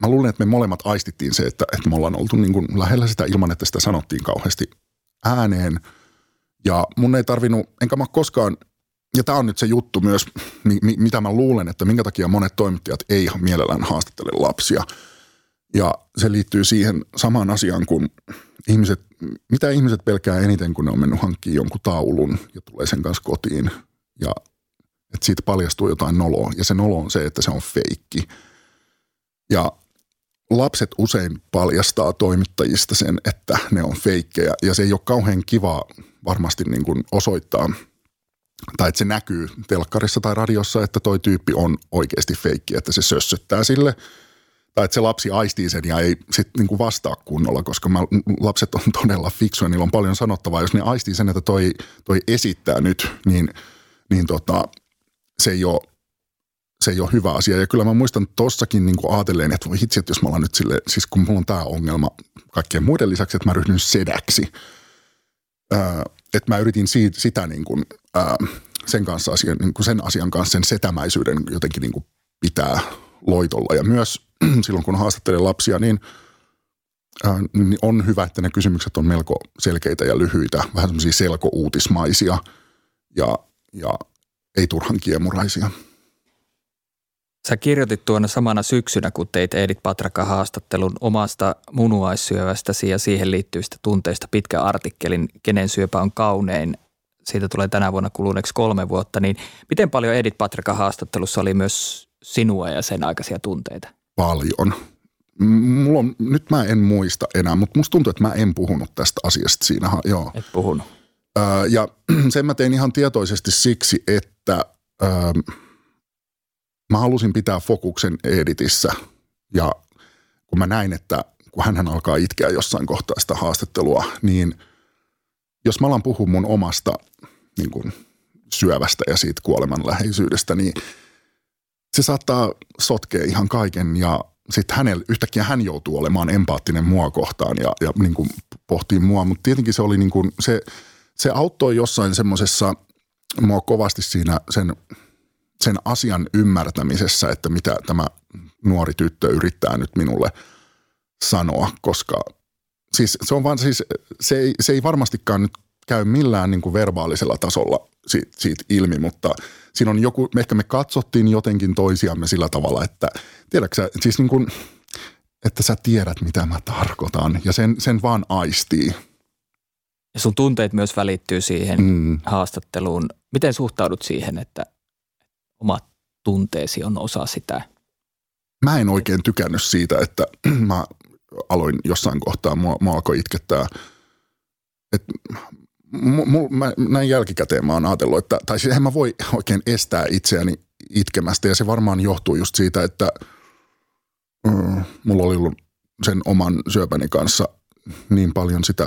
mä luulen, että me molemmat aistittiin se, että, että me ollaan oltu niin kuin lähellä sitä ilman, että sitä sanottiin kauheasti ääneen. Ja mun ei tarvinnut, enkä mä koskaan, ja tämä on nyt se juttu myös, mi, mi, mitä mä luulen, että minkä takia monet toimittajat ei mielellään haastattele lapsia – ja se liittyy siihen samaan asiaan kuin ihmiset, mitä ihmiset pelkää eniten, kun ne on mennyt hankkimaan jonkun taulun ja tulee sen kanssa kotiin. Ja että siitä paljastuu jotain noloa. Ja se nolo on se, että se on feikki. Ja lapset usein paljastaa toimittajista sen, että ne on feikkejä. Ja se ei ole kauhean kiva varmasti niin kuin osoittaa, tai että se näkyy telkkarissa tai radiossa, että toi tyyppi on oikeasti feikki, että se sössöttää sille – tai että se lapsi aistii sen ja ei sitten niinku vastaa kunnolla, koska mä, lapset on todella fiksuja, niillä on paljon sanottavaa. Jos ne aistii sen, että toi, toi esittää nyt, niin, niin tota, se ei ole se ei ole hyvä asia. Ja kyllä mä muistan tossakin niin ajatelleen, että voi hitsi, että jos mä nyt sille, siis kun mulla on tämä ongelma kaikkien muiden lisäksi, että mä ryhdyn sedäksi. Ää, että mä yritin siitä, sitä niin kuin, ää, sen, kanssa asian, niin kuin sen asian kanssa sen setämäisyyden jotenkin niin kuin pitää loitolla. Ja myös silloin, kun haastattelen lapsia, niin, ää, niin on hyvä, että ne kysymykset on melko selkeitä ja lyhyitä, vähän semmoisia selkouutismaisia ja, ja ei turhan kiemuraisia. Sä kirjoitit tuona samana syksynä, kun teit Edith Patraka haastattelun omasta munuaissyövästäsi ja siihen liittyvistä tunteista pitkä artikkelin, kenen syöpä on kaunein. Siitä tulee tänä vuonna kuluneeksi kolme vuotta. Niin miten paljon Edith Patraka haastattelussa oli myös sinua ja sen aikaisia tunteita? Paljon. Mulla on, nyt mä en muista enää, mutta musta tuntuu, että mä en puhunut tästä asiasta siinä. Joo. Et puhunut. Öö, ja sen mä tein ihan tietoisesti siksi, että öö, mä halusin pitää fokuksen Editissä. Ja kun mä näin, että kun hän alkaa itkeä jossain kohtaa sitä haastattelua, niin jos mä alan puhua mun omasta niin kuin syövästä ja siitä kuolemanläheisyydestä, niin se saattaa sotkea ihan kaiken. Ja sitten hänellä, yhtäkkiä hän joutuu olemaan empaattinen mua kohtaan ja, ja niin kuin pohtii mua, mutta tietenkin se oli niin kuin, se, se auttoi jossain semmoisessa mua kovasti siinä sen sen asian ymmärtämisessä, että mitä tämä nuori tyttö yrittää nyt minulle sanoa, koska siis se on vaan siis, se ei, se ei varmastikaan nyt käy millään niin kuin verbaalisella tasolla siitä, siitä ilmi, mutta siinä on joku, ehkä me katsottiin jotenkin toisiamme sillä tavalla, että tiedätkö siis niin kuin, että sä tiedät mitä mä tarkoitan ja sen, sen vaan aistii. Ja sun tunteet myös välittyy siihen mm. haastatteluun. Miten suhtaudut siihen, että omat tunteesi on osa sitä. Mä en oikein tykännyt siitä, että mä aloin jossain kohtaa, mua, mua alkoi itkettää. Et, mul, mä, näin jälkikäteen mä oon ajatellut, että, tai siis mä voi oikein estää itseäni itkemästä ja se varmaan johtuu just siitä, että mm, mulla oli ollut sen oman syöpäni kanssa niin paljon sitä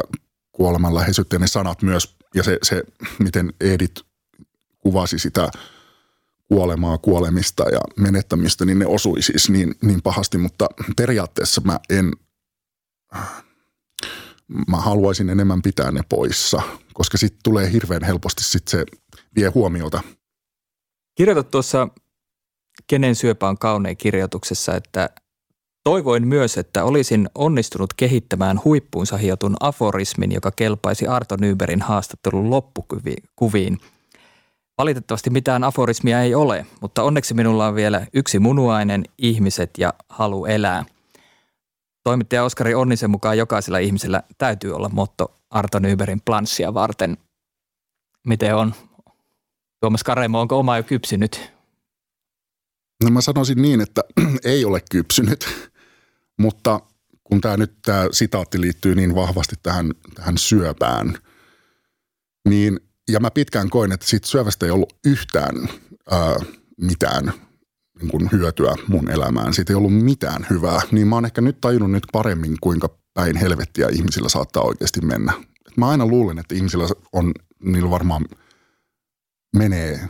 kuolemanläheisyyttä ja ne sanat myös ja se, se miten Edith kuvasi sitä – kuolemaa, kuolemista ja menettämistä, niin ne osui siis niin, niin pahasti, mutta periaatteessa mä en, mä haluaisin enemmän pitää ne poissa, koska sitten tulee hirveän helposti sit se vie huomiota. Kirjoitat tuossa Kenen syöpä on kaunein kirjoituksessa, että Toivoin myös, että olisin onnistunut kehittämään huippuunsa hiotun aforismin, joka kelpaisi Arto Nyberin haastattelun loppukuviin – Valitettavasti mitään aforismia ei ole, mutta onneksi minulla on vielä yksi munuainen, ihmiset ja halu elää. Toimittaja Oskari Onnisen mukaan jokaisella ihmisellä täytyy olla motto Arto Nyberin planssia varten. Miten on? Tuomas Karemo, onko oma jo kypsynyt? No mä sanoisin niin, että ei ole kypsynyt, mutta kun tämä nyt tämä sitaatti liittyy niin vahvasti tähän, tähän syöpään, niin ja mä pitkään koin, että siitä syövästä ei ollut yhtään ää, mitään niin kuin hyötyä mun elämään. Siitä ei ollut mitään hyvää. Niin mä oon ehkä nyt tajunnut nyt paremmin, kuinka päin helvettiä ihmisillä saattaa oikeasti mennä. Et mä aina luulen, että ihmisillä on, niillä varmaan menee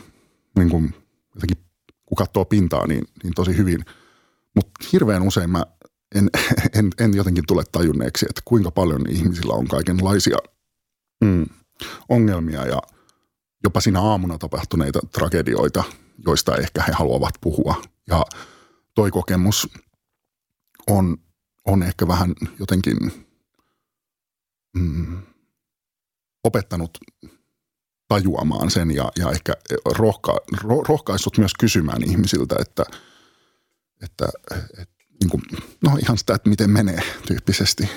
niin kuin jotenkin, kun katsoo pintaa, niin, niin tosi hyvin. Mutta hirveän usein mä en, en, en jotenkin tule tajunneeksi, että kuinka paljon ihmisillä on kaikenlaisia mm, ongelmia ja jopa siinä aamuna tapahtuneita tragedioita, joista ehkä he haluavat puhua. Ja toi kokemus on, on ehkä vähän jotenkin mm, opettanut tajuamaan sen ja, ja ehkä rohka, ro, rohkaissut myös kysymään ihmisiltä, että, että, että niin kuin, no ihan sitä, että miten menee tyyppisesti.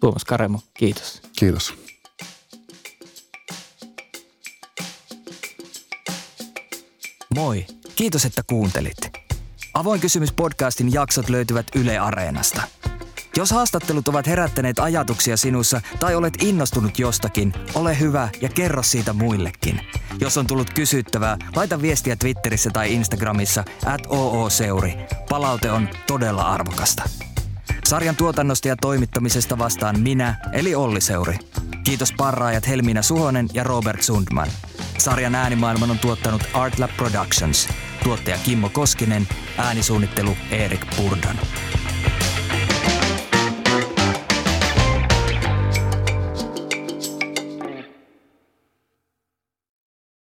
Tuomas Karemo, kiitos. Kiitos. Moi, kiitos että kuuntelit. Avoin kysymys podcastin jaksot löytyvät Yle Areenasta. Jos haastattelut ovat herättäneet ajatuksia sinussa tai olet innostunut jostakin, ole hyvä ja kerro siitä muillekin. Jos on tullut kysyttävää, laita viestiä Twitterissä tai Instagramissa at ooseuri. Palaute on todella arvokasta. Sarjan tuotannosta ja toimittamisesta vastaan minä, eli Olli Seuri. Kiitos parraajat Helmiina Suhonen ja Robert Sundman. Sarjan äänimaailman on tuottanut Artlab Productions. Tuottaja Kimmo Koskinen, äänisuunnittelu Erik Purdan.